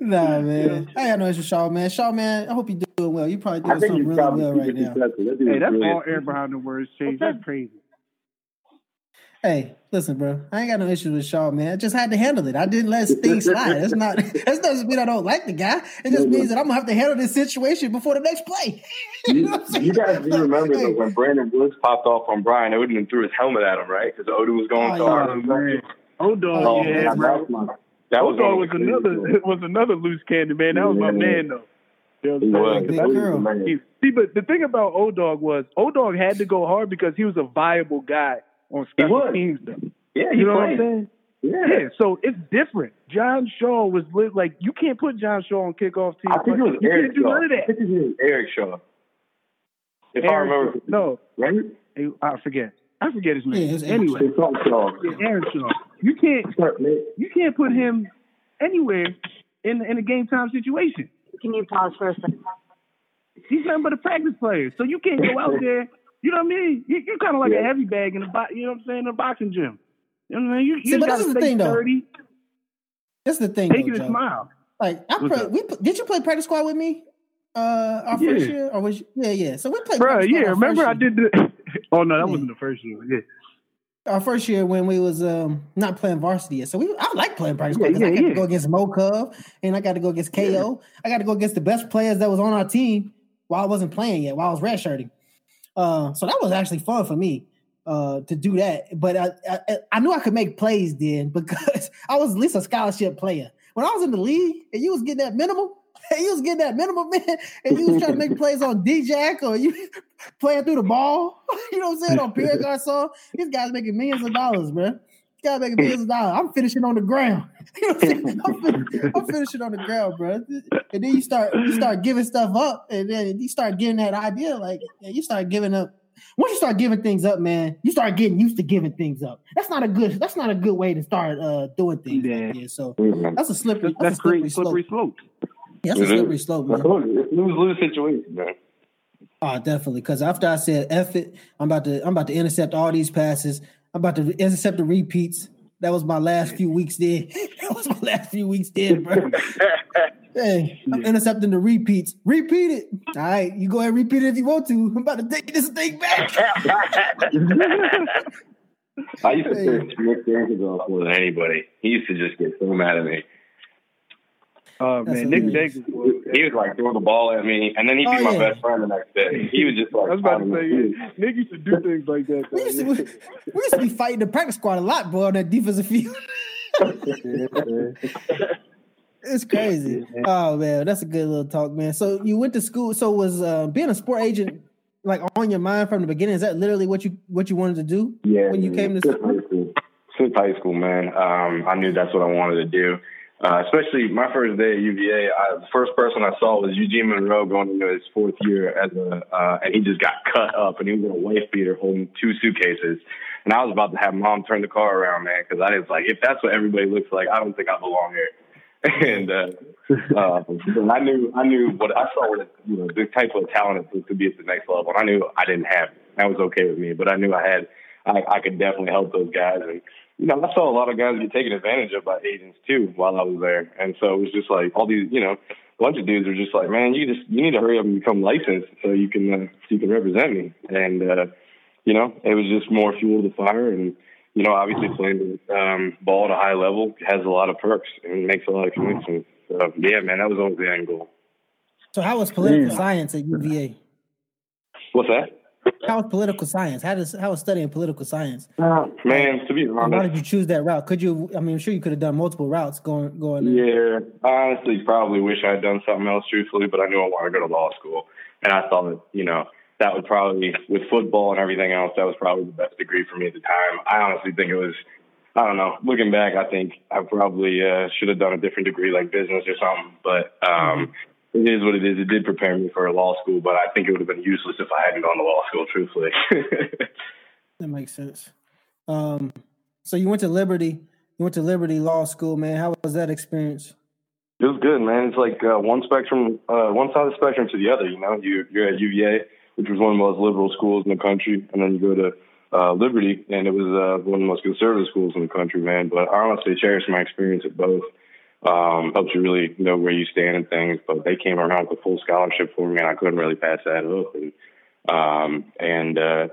Speaker 2: Nah, man. I got no issue with Shaw, man. Shaw, man, I hope you're doing well. You're probably
Speaker 5: I
Speaker 2: doing
Speaker 5: think
Speaker 2: something really
Speaker 5: probably
Speaker 2: well right now.
Speaker 5: That
Speaker 3: hey, that's
Speaker 5: brilliant.
Speaker 3: all air behind the words, Chase. That's crazy.
Speaker 2: Hey, listen, bro. I ain't got no issues with Shaw, man. I just had to handle it. I didn't let things slide. That's not. That's not mean I don't like the guy. It just means that I'm gonna have to handle this situation before the next play. [LAUGHS] you know what I'm saying?
Speaker 5: You guys do remember
Speaker 2: Hey.
Speaker 5: that when Brandon Woods popped off on Brian Odin and threw his helmet at him, right? Because Odin was going
Speaker 2: Oh,
Speaker 5: so
Speaker 2: yeah.
Speaker 3: Oh, hard. Oh, dog,
Speaker 2: Oh,
Speaker 3: yeah,
Speaker 5: man,
Speaker 3: bro.
Speaker 5: that's that was,
Speaker 3: oh,
Speaker 5: one
Speaker 3: was
Speaker 5: the
Speaker 3: another
Speaker 5: ones. [LAUGHS]
Speaker 3: was another loose candy, man. That was my
Speaker 5: Yeah.
Speaker 3: man though. You know
Speaker 5: He
Speaker 3: what I'm
Speaker 5: was.
Speaker 3: saying? 'Cause
Speaker 2: Big
Speaker 3: I-
Speaker 5: He was
Speaker 2: girl.
Speaker 5: the man.
Speaker 3: he- See, but the thing about Old Dog was Old Dog had to go hard because he was a viable guy on special
Speaker 5: was.
Speaker 3: teams. Though.
Speaker 5: Yeah, he
Speaker 3: You know what. I'm saying?
Speaker 5: Yeah.
Speaker 3: Yeah, so it's different. John Shaw was lit, like you can't put John Shaw on kickoff team.
Speaker 5: I think it was
Speaker 3: you
Speaker 5: Eric
Speaker 3: can't do
Speaker 5: Shaw.
Speaker 3: none of
Speaker 5: I think his name was Eric Shaw. If I remember,
Speaker 3: Shaw- no,
Speaker 5: right?
Speaker 3: I forget. I forget his name.
Speaker 2: it was Aaron
Speaker 3: anyway,
Speaker 5: It's not Shaw.
Speaker 3: yeah, Aaron Shaw. You can't you can't put him anywhere in in a game time situation.
Speaker 6: Can you pause for a second?
Speaker 3: He's nothing but a practice player, so you can't go out [LAUGHS] there. You know what I mean? You, you're kind of like a heavy bag in a bo- you know what I'm saying in a boxing gym. You know what I mean? You,
Speaker 2: See,
Speaker 3: you
Speaker 2: but
Speaker 3: got
Speaker 2: this is the
Speaker 3: stay
Speaker 2: thing, though.
Speaker 3: sturdy,
Speaker 2: That's the thing,
Speaker 3: take
Speaker 2: though,
Speaker 3: it a
Speaker 2: Joe.
Speaker 3: smile.
Speaker 2: Like I
Speaker 3: What's
Speaker 2: play,
Speaker 3: up?
Speaker 2: we did you play practice squad with me? Uh, our first year, or was you, yeah, yeah. So we played,
Speaker 3: Bro,
Speaker 2: practice squad
Speaker 3: yeah,
Speaker 2: our
Speaker 3: remember I did the. [LAUGHS] oh no, that
Speaker 2: Yeah.
Speaker 3: wasn't the first year. Yeah,
Speaker 2: our first year when we was um not playing varsity yet. So we I like playing practice
Speaker 3: Yeah,
Speaker 2: squad 'cause I
Speaker 3: yeah,
Speaker 2: got to go against Mo Cove and I got to go against KO. I got to go against the best players that was on our team while I wasn't playing yet, while I was red redshirting. Uh, so that was actually fun for me uh to do that. But I, I I knew I could make plays then [LAUGHS] because I was at least a scholarship player. When I was in the league and you was getting that minimum, [LAUGHS] and you was getting that minimum, [LAUGHS] man, and you was trying to make plays on D-Jack or you playing through the ball, you know what I'm saying, on Pierre Garcon. These guys making millions of dollars, man. These guys making millions of dollars. I'm finishing on the ground. [LAUGHS] You know what I'm? I'm, fin- I'm [LAUGHS] finishing on the ground, bro. And then you start you start giving stuff up, and then you start getting that idea, like yeah, you start giving up. Once you start giving things up, man, you start getting used to giving things up. That's not a good. That's not a good way to start uh, doing things.
Speaker 3: Yeah.
Speaker 2: Like that. So
Speaker 5: Mhm.
Speaker 2: that's a slippery.
Speaker 3: that's,
Speaker 2: That's,
Speaker 3: that's
Speaker 2: a slippery
Speaker 3: great
Speaker 2: slope.
Speaker 3: slippery slope.
Speaker 2: Yeah, that's a
Speaker 5: Mhm.
Speaker 2: slippery slope, man.
Speaker 5: told you, it's lose lose situation, man.
Speaker 2: Oh, definitely. Because after I said F it, I'm about to I'm about to intercept all these passes. I'm about to intercept the repeats. That was my last few weeks there. [LAUGHS] that was my last few weeks there, bro. [LAUGHS] hey, I'm intercepting the repeats. Repeat it. All right, you go ahead and repeat it if you want to. I'm about to take this thing back. [LAUGHS]
Speaker 5: I used to
Speaker 2: Hey.
Speaker 5: piss Nick Jenkins off more than anybody. He used to just get so mad at me.
Speaker 3: Oh
Speaker 2: That's
Speaker 3: man, Nick
Speaker 2: hilarious.
Speaker 3: Jenkins.
Speaker 5: He was like throwing the ball at me, and then he'd be
Speaker 2: Oh,
Speaker 5: my
Speaker 2: yeah.
Speaker 5: best friend the next day. He was just like,
Speaker 3: I was about to say,
Speaker 5: my feet.
Speaker 3: yeah, Nick used to do things like that.
Speaker 2: We used, to, we, we used to be fighting the practice squad a lot, boy, on that defensive field. [LAUGHS] It's crazy. Oh man, that's a good little talk, man. So you went to school. So was uh, being a sport agent like on your mind from the beginning? Is that literally what you what you wanted to do?
Speaker 5: Yeah,
Speaker 2: when you came to
Speaker 5: since
Speaker 2: school?
Speaker 5: high school. Since high school, man, um, I knew that's what I wanted to do. Uh, especially my first day at UVA, I, the first person I saw was Eugene Monroe going into his fourth year as a, uh, and he just got cut up, and he was in a wife beater holding two suitcases. And I was about to have mom turn the car around, man, because I was like, if that's what everybody looks like, I don't think I belong here. [LAUGHS] and uh, uh, I knew I knew what I saw what you know the type of talent to, to be at the next level. And I knew I didn't have it. That was okay with me, but I knew I had I, I could definitely help those guys. And you know, I saw a lot of guys get taken advantage of by agents too while I was there. And so it was just like all these, you know, a bunch of dudes were just like, man, you just you need to hurry up and become licensed so you can uh, so you can represent me. And uh, you know, it was just more fuel to the fire. And you know, obviously playing um, ball at a high level has a lot of perks and makes a lot of connections. So yeah, man, that was always the end goal.
Speaker 2: So how was political yeah. science at UVA?
Speaker 5: What's that?
Speaker 2: How was political science? How does how was studying political science?
Speaker 5: Uh, man, to be honest,
Speaker 2: why did you choose that route? Could you? I mean, I'm sure you could have done multiple routes going going.
Speaker 5: There. Yeah, honestly, probably wish I had done something else, truthfully, but I knew I wanted to go to law school, and I thought that you know that would probably with football and everything else, that was probably the best degree for me at the time. I honestly think it was. I don't know. Looking back, I think I probably uh, should have done a different degree like business or something. But um, mm-hmm it is what it is. It did prepare me for a law school, but I think it would have been useless if I hadn't gone to law school. Truthfully, [LAUGHS]
Speaker 2: that makes sense. Um, so you went to Liberty. You went to Liberty Law School, man. How was that experience?
Speaker 5: It was good, man. It's like uh, one spectrum, uh, one side of the spectrum to the other. You know, you you're at UVA, which was one of the most liberal schools in the country, and then you go to uh, Liberty, and it was uh, one of the most conservative schools in the country, man. But I honestly cherish my experience at both um, helps you really know where you stand and things. But they came around with a full scholarship for me, and I couldn't really pass that up. And um, and uh,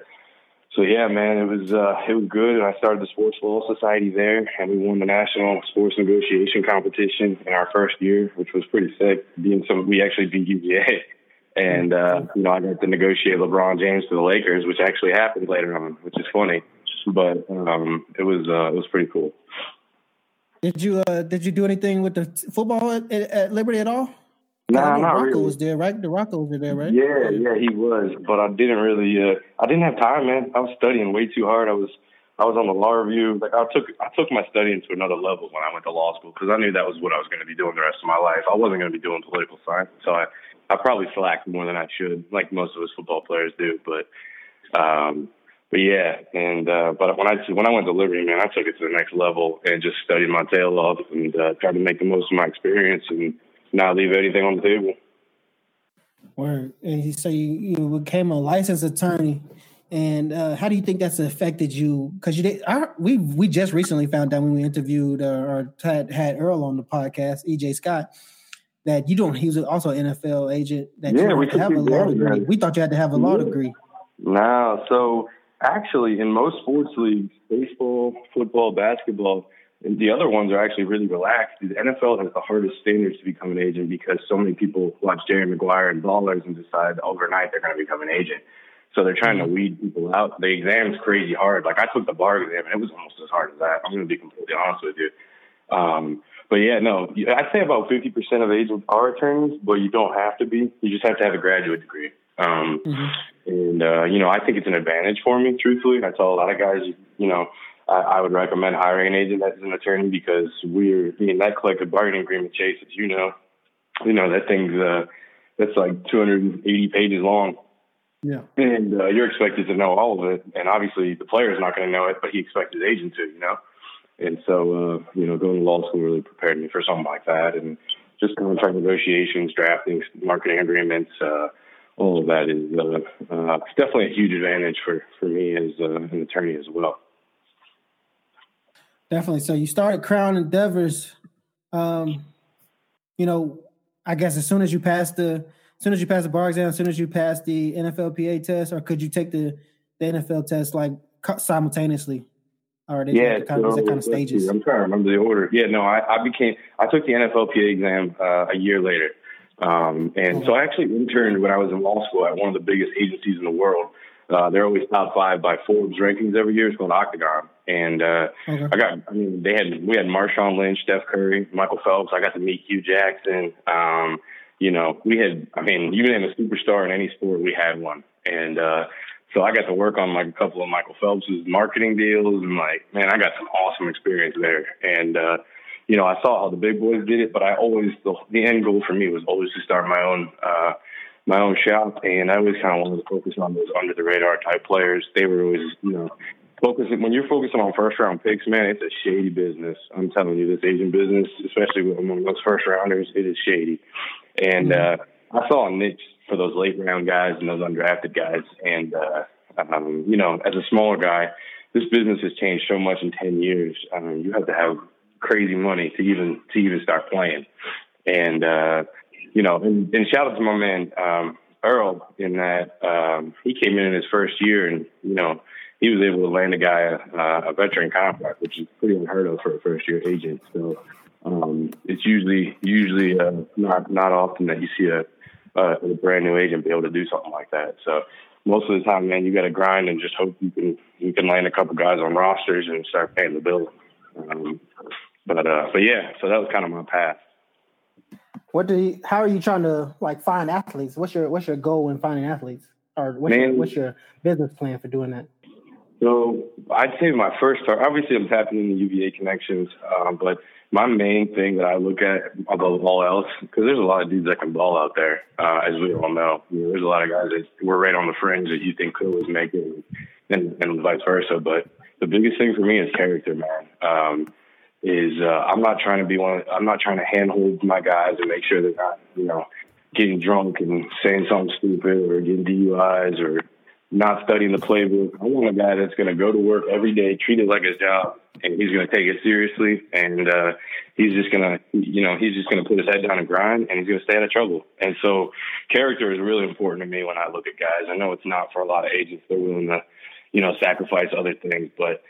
Speaker 5: so yeah, man, it was uh, it was good. And I started the Sports Law Society there, and we won the national sports negotiation competition in our first year, which was pretty sick. Being some, we actually beat UVA. [LAUGHS] And uh, you know, I got to negotiate LeBron James to the Lakers, which actually happened later on, which is funny. But um, it was uh, it was pretty cool.
Speaker 2: Did you uh did you do anything with the football at, at Liberty at all?
Speaker 5: Nah, not
Speaker 2: Rocco
Speaker 5: really.
Speaker 2: was there, right? The Rocco was there, right?
Speaker 5: Yeah, yeah, he was. But I didn't really. Uh, I didn't have time, man. I was studying way too hard. I was. I was on the law review. Like I took. I took my studying to another level when I went to law school because I knew that was what I was going to be doing the rest of my life. I wasn't going to be doing political science, so I. I probably slacked more than I should, like most of us football players do. But um, but yeah, and uh, but when I when I went to Liberty, man, I took it to the next level and just studied my tail off and uh, tried to make the most of my experience and not leave anything on the table.
Speaker 2: Word. And so you, you became a licensed attorney, and uh, how do you think that's affected you? Because you did, I, we we just recently found out when we interviewed uh, or had had Earl on the podcast, EJ Scott, that you don't. He was also an NFL agent. That
Speaker 5: yeah,
Speaker 2: you
Speaker 5: we
Speaker 2: have a law degree. We thought you had to have a law
Speaker 5: yeah.
Speaker 2: degree.
Speaker 5: No, so actually in most sports leagues, baseball, football, basketball, the other ones are actually really relaxed. The NFL has the hardest standards to become an agent because so many people watch Jerry Maguire and ballers and decide overnight they're going to become an agent. So they're trying to weed people out. The exam's crazy hard. Like I took the bar exam and it was almost as hard as that. I'm going to be completely honest with you. Um, but yeah, no, I'd say about 50% of agents are attorneys, but you don't have to be. You just have to have a graduate degree. Um, mm-hmm. And, uh, you know, I think it's an advantage for me, truthfully. I tell a lot of guys, you know, I, I would recommend hiring an agent as an attorney because we're in that collective bargaining agreement, Chase, as you know, you know, that thing's, uh, that's like 280 pages long.
Speaker 2: Yeah.
Speaker 5: And uh, you're expected to know all of it. And obviously the player is not going to know it, but he expects his agent to, you know? And so, uh, you know, going to law school really prepared me for something like that. And just contract negotiations, drafting marketing agreements, uh, all of that is uh, uh, it's definitely a huge advantage for for me as uh, an attorney as well.
Speaker 2: Definitely. So you started Crown Endeavors. Um, you know, I guess as soon as you pass the as soon as you pass the bar exam, as soon as you pass the NFLPA test, or could you take the the NFL test like simultaneously? Or
Speaker 5: yeah,
Speaker 2: kind of, so, kind of stages?
Speaker 5: I'm trying to remember the order. Yeah, no, I, I became I took the NFLPA exam uh, a year later. Um, and so I actually interned when I was in law school at one of the biggest agencies in the world. Uh, they're always top five by Forbes rankings every year. It's called Octagon. And uh, okay. I got, I mean, they had, we had Marshawn Lynch, Steph Curry, Michael Phelps. I got to meet Hugh Jackson. Um, you know, we had, I mean, you name a superstar in any sport, we had one. And uh, so I got to work on like a couple of Michael Phelps' marketing deals. And like, man, I got some awesome experience there. And, uh, you know, I saw how the big boys did it, but I always the, the end goal for me was always to start my own uh, my own shop, and I always kind of wanted to focus on those under the radar type players. They were always, you know, focusing when you're focusing on first round picks, man. It's a shady business. I'm telling you, this agent business, especially among those first rounders, it is shady. And mm-hmm. uh, I saw a niche for those late round guys and those undrafted guys, and uh, um, you know, as a smaller guy. This business has changed so much in ten years. I mean, you have to have crazy money to even to even start playing. And uh, you know, and, and shout out to my man um, Earl in that um, he came in in his first year, and you know, he was able to land a guy a, uh, a veteran contract, which is pretty unheard of for a first year agent. So um, it's usually usually uh, not not often that you see a, a, a brand new agent be able to do something like that. So most of the time, man, you got to grind and just hope you can you can land a couple guys on rosters and start paying the bill. Um, but uh, but yeah, so that was kind of my path.
Speaker 2: What do you, how are you trying to like find athletes? What's your what's your goal in finding athletes? Or what's, Man, your, what's your business plan for doing that?
Speaker 5: So I'd say my first start, obviously I'm tapping into UVA connections, um, but my main thing that I look at above all else, because there's a lot of dudes that can ball out there, uh, as we all know. You know. There's a lot of guys that were right on the fringe that you think could always make it, and, and vice versa. But the biggest thing for me is character, man. Um, is uh, I'm not trying to be one. I'm not trying to handhold my guys and make sure they're not, you know, getting drunk and saying something stupid or getting DUIs or not studying the playbook. I want a guy that's going to go to work every day, treat it like his job, and he's going to take it seriously. And uh, he's just going to, you know, he's just going to put his head down and grind, and he's going to stay out of trouble. And so, character is really important to me when I look at guys. I know it's not for a lot of agents; they're willing to, you know, sacrifice other things, but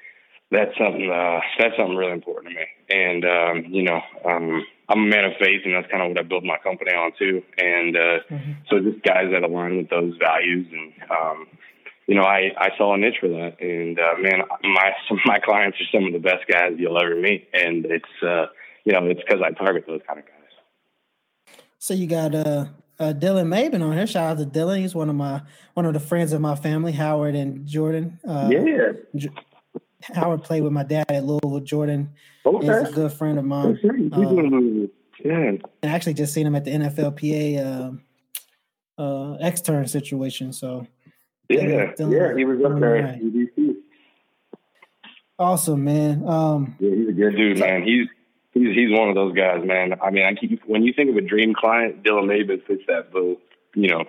Speaker 5: that's something uh, that's something really important to me. And um, you know, um, I'm a man of faith, and that's kind of what I built my company on too. And uh, mm-hmm. so just guys that align with those values, and um, you know, I I saw a niche for that. And uh, man, my [LAUGHS] my clients are some of the best guys you'll ever meet, and it's uh, you know, it's because I target those kind of guys.
Speaker 2: So you got uh, uh, Dylan Maben on here. Shout out to Dylan. He's one of my one of the friends of my family, Howard and Jordan.
Speaker 5: Uh, yeah.
Speaker 2: Howard played with my dad at Louisville. Jordan okay. is a good friend of mine. Um, yeah. And actually just seen him at the NFLPA uh, uh, extern situation. So
Speaker 5: yeah, yeah, he was up there at
Speaker 2: Awesome, man. Um,
Speaker 5: yeah, he's a good dude, man. He's he's he's one of those guys, man. I mean, I keep when you think of a dream client, Dylan Maben fits that bill. You know,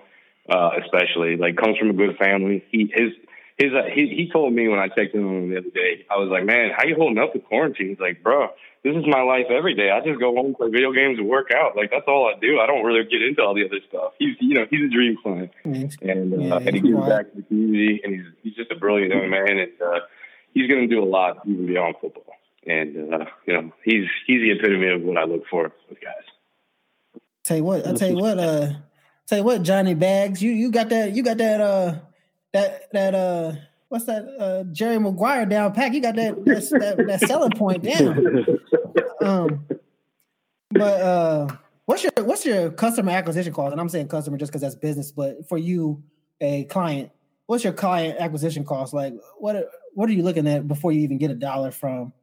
Speaker 5: uh, especially like comes from a good family. He his his like, he he told me when I checked in on him the other day, I was like, man, how you holding up with quarantine? He's like, bro, this is my life every day. I just go home, play video games, and work out. Like that's all I do. I don't really get into all the other stuff. He's you know he's a dream client, and uh, yeah, and he gives back to the community, and he's he's just a brilliant young man, and uh, he's going to do a lot even beyond football. And uh, you know he's he's the epitome of what I look for with guys.
Speaker 2: Tell you what, I tell you what, uh, tell you what, Johnny Bags, you you got that you got that uh that that uh what's that uh Jerry Maguire down pack. You got that that, that, that selling point down. [LAUGHS] Um, but uh, what's your what's your customer acquisition cost? And I'm saying customer just because that's business, but for you, a client, what's your client acquisition cost? Like what what are you looking at before you even get a dollar from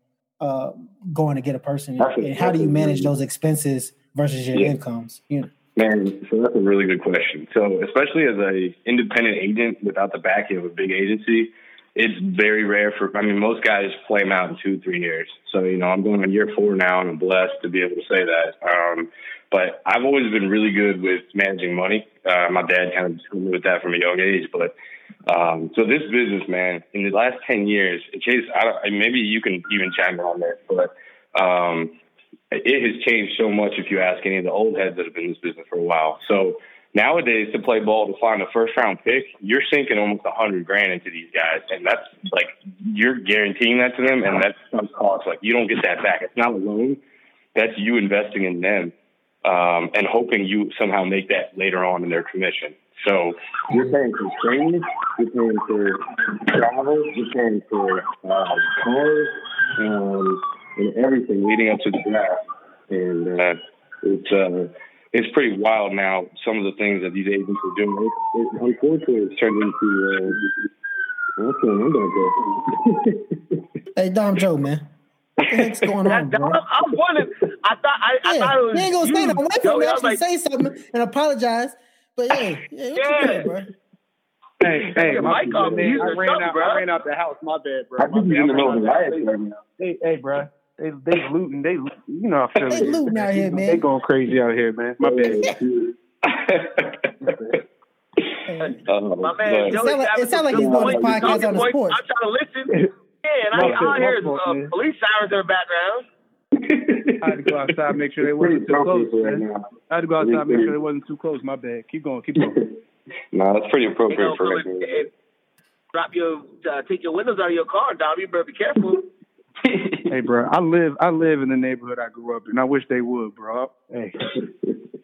Speaker 2: uh going to get a person? And how do you manage those expenses versus your yeah. incomes? You know?
Speaker 5: Man, so that's a really good question. So, especially as a independent agent without the backing of a big agency, it's very rare for. I mean, most guys flame out in two, three years. So, you know, I'm going on year four now, and I'm blessed to be able to say that. Um, but I've always been really good with managing money. Uh, my dad kind of told me with that from a young age. But um, so this business, man, in the last ten years, in Chase, I don't, maybe you can even chime in on this, but um, it has changed so much if you ask any of the old heads that have been in this business for a while. So nowadays to play ball to find a first round pick, you're sinking almost a hundred grand into these guys, and that's like you're guaranteeing that to them, and that's some cost. Like you don't get that back. It's not a loan. That's you investing in them um, and hoping you somehow make that later on in their commission. So you're paying for training, you're paying for travel, you're paying for uh, cars. Um, and everything leading up to the draft. And uh, it's uh, it's pretty wild now. Some of the things that these agents are doing. It, it, unfortunately, it's turned into. Uh, what's going
Speaker 2: on hey, Dom Joe, man. What's going on, bro?
Speaker 4: I, was wondering. I thought I, yeah, I thought it was. You
Speaker 2: ain't gonna say that. Wait for me actually like, say something and apologize. But yeah, yeah, what yeah. you doing, bro?
Speaker 3: Hey, hey, my bad, man. I ran out. Bro. I ran out the house. My bad, bro. I think
Speaker 5: you're in the middle of the riot right now.
Speaker 3: Hey, hey, bro. They they looting. They you know
Speaker 2: how Philly. They looting out here, man.
Speaker 3: They going crazy out here, man. My bad.
Speaker 4: Uh, [LAUGHS] my man, it sounds like,
Speaker 2: sound like he's doing a podcast on the sports.
Speaker 4: I'm trying to listen. [LAUGHS] Yeah, and I, all I hear is uh, police sirens in the background. [LAUGHS]
Speaker 3: I had to go outside and make sure they wasn't too close. Man. I had to go outside and make sure they wasn't too close. My bad. Keep going. Keep going.
Speaker 5: no, that's pretty appropriate
Speaker 4: You know,
Speaker 5: for
Speaker 4: so
Speaker 5: right
Speaker 4: it- it- drop your uh, take your windows out of your car, Dom. You better be careful.
Speaker 3: Hey, bro. I live. I live in the neighborhood I grew up in. I wish they would, bro. Hey,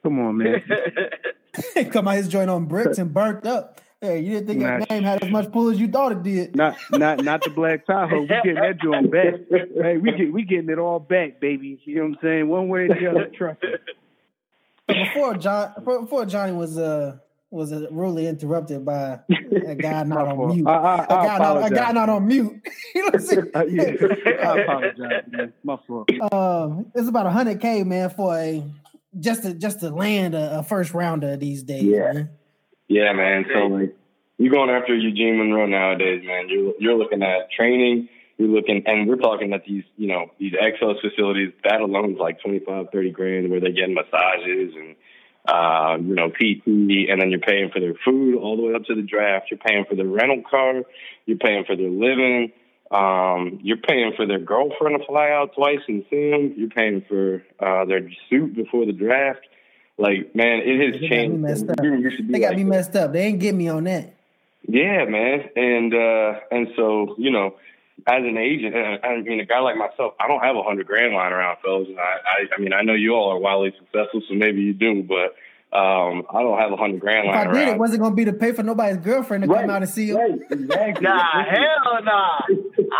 Speaker 3: come on, man. [LAUGHS]
Speaker 2: Come out his joint on bricks and burnt up. Hey, you didn't think that game had as much pull as you thought it did.
Speaker 3: Not, not, not the Black Tahoe. We getting that joint back. Hey, we get, we getting it all back, baby. You know what I'm saying? One way or the other. Trust me.
Speaker 2: Before John, before Johnny was uh was rudely interrupted by a [LAUGHS] guy not
Speaker 3: My
Speaker 2: on
Speaker 3: fault.
Speaker 2: mute.
Speaker 3: I, I,
Speaker 2: A
Speaker 3: I
Speaker 2: guy, not, a guy not on mute. you know what I'm saying?
Speaker 3: Yeah, [LAUGHS] I apologize, man. My fault.
Speaker 2: Um, it's about hundred k man for a just to just to land a, a first rounder these days.
Speaker 5: Yeah.
Speaker 2: Man.
Speaker 5: Yeah, man. So like you're going after Eugene Monroe nowadays, man. You're you're looking at training. You're looking, and we're talking at these, you know, these Exos facilities. That alone is like 25, 30 grand, where they're getting massages and, uh, you know, PT, and then you're paying for their food all the way up to the draft. You're paying for their rental car. You're paying for their living. Um, you're paying for their girlfriend to fly out twice and see them. You're paying for uh, their suit before the draft. Like, man, it has
Speaker 2: They got
Speaker 5: changed.
Speaker 2: messed up.
Speaker 5: You used to be
Speaker 2: They got
Speaker 5: like
Speaker 2: me messed up. They ain't get me on that.
Speaker 5: Yeah, man, and uh, and so you know, as an agent, and I mean, a guy like myself, I don't have a hundred grand lying around, fellas. And I, I, I mean, I know you all are wildly successful, so maybe you do, but um, I don't have a hundred grand
Speaker 2: line.
Speaker 5: If
Speaker 2: I did,
Speaker 5: around.
Speaker 2: it wasn't gonna be to pay for nobody's girlfriend to come out and see him.
Speaker 5: Right, exactly.
Speaker 4: nah, hell nah.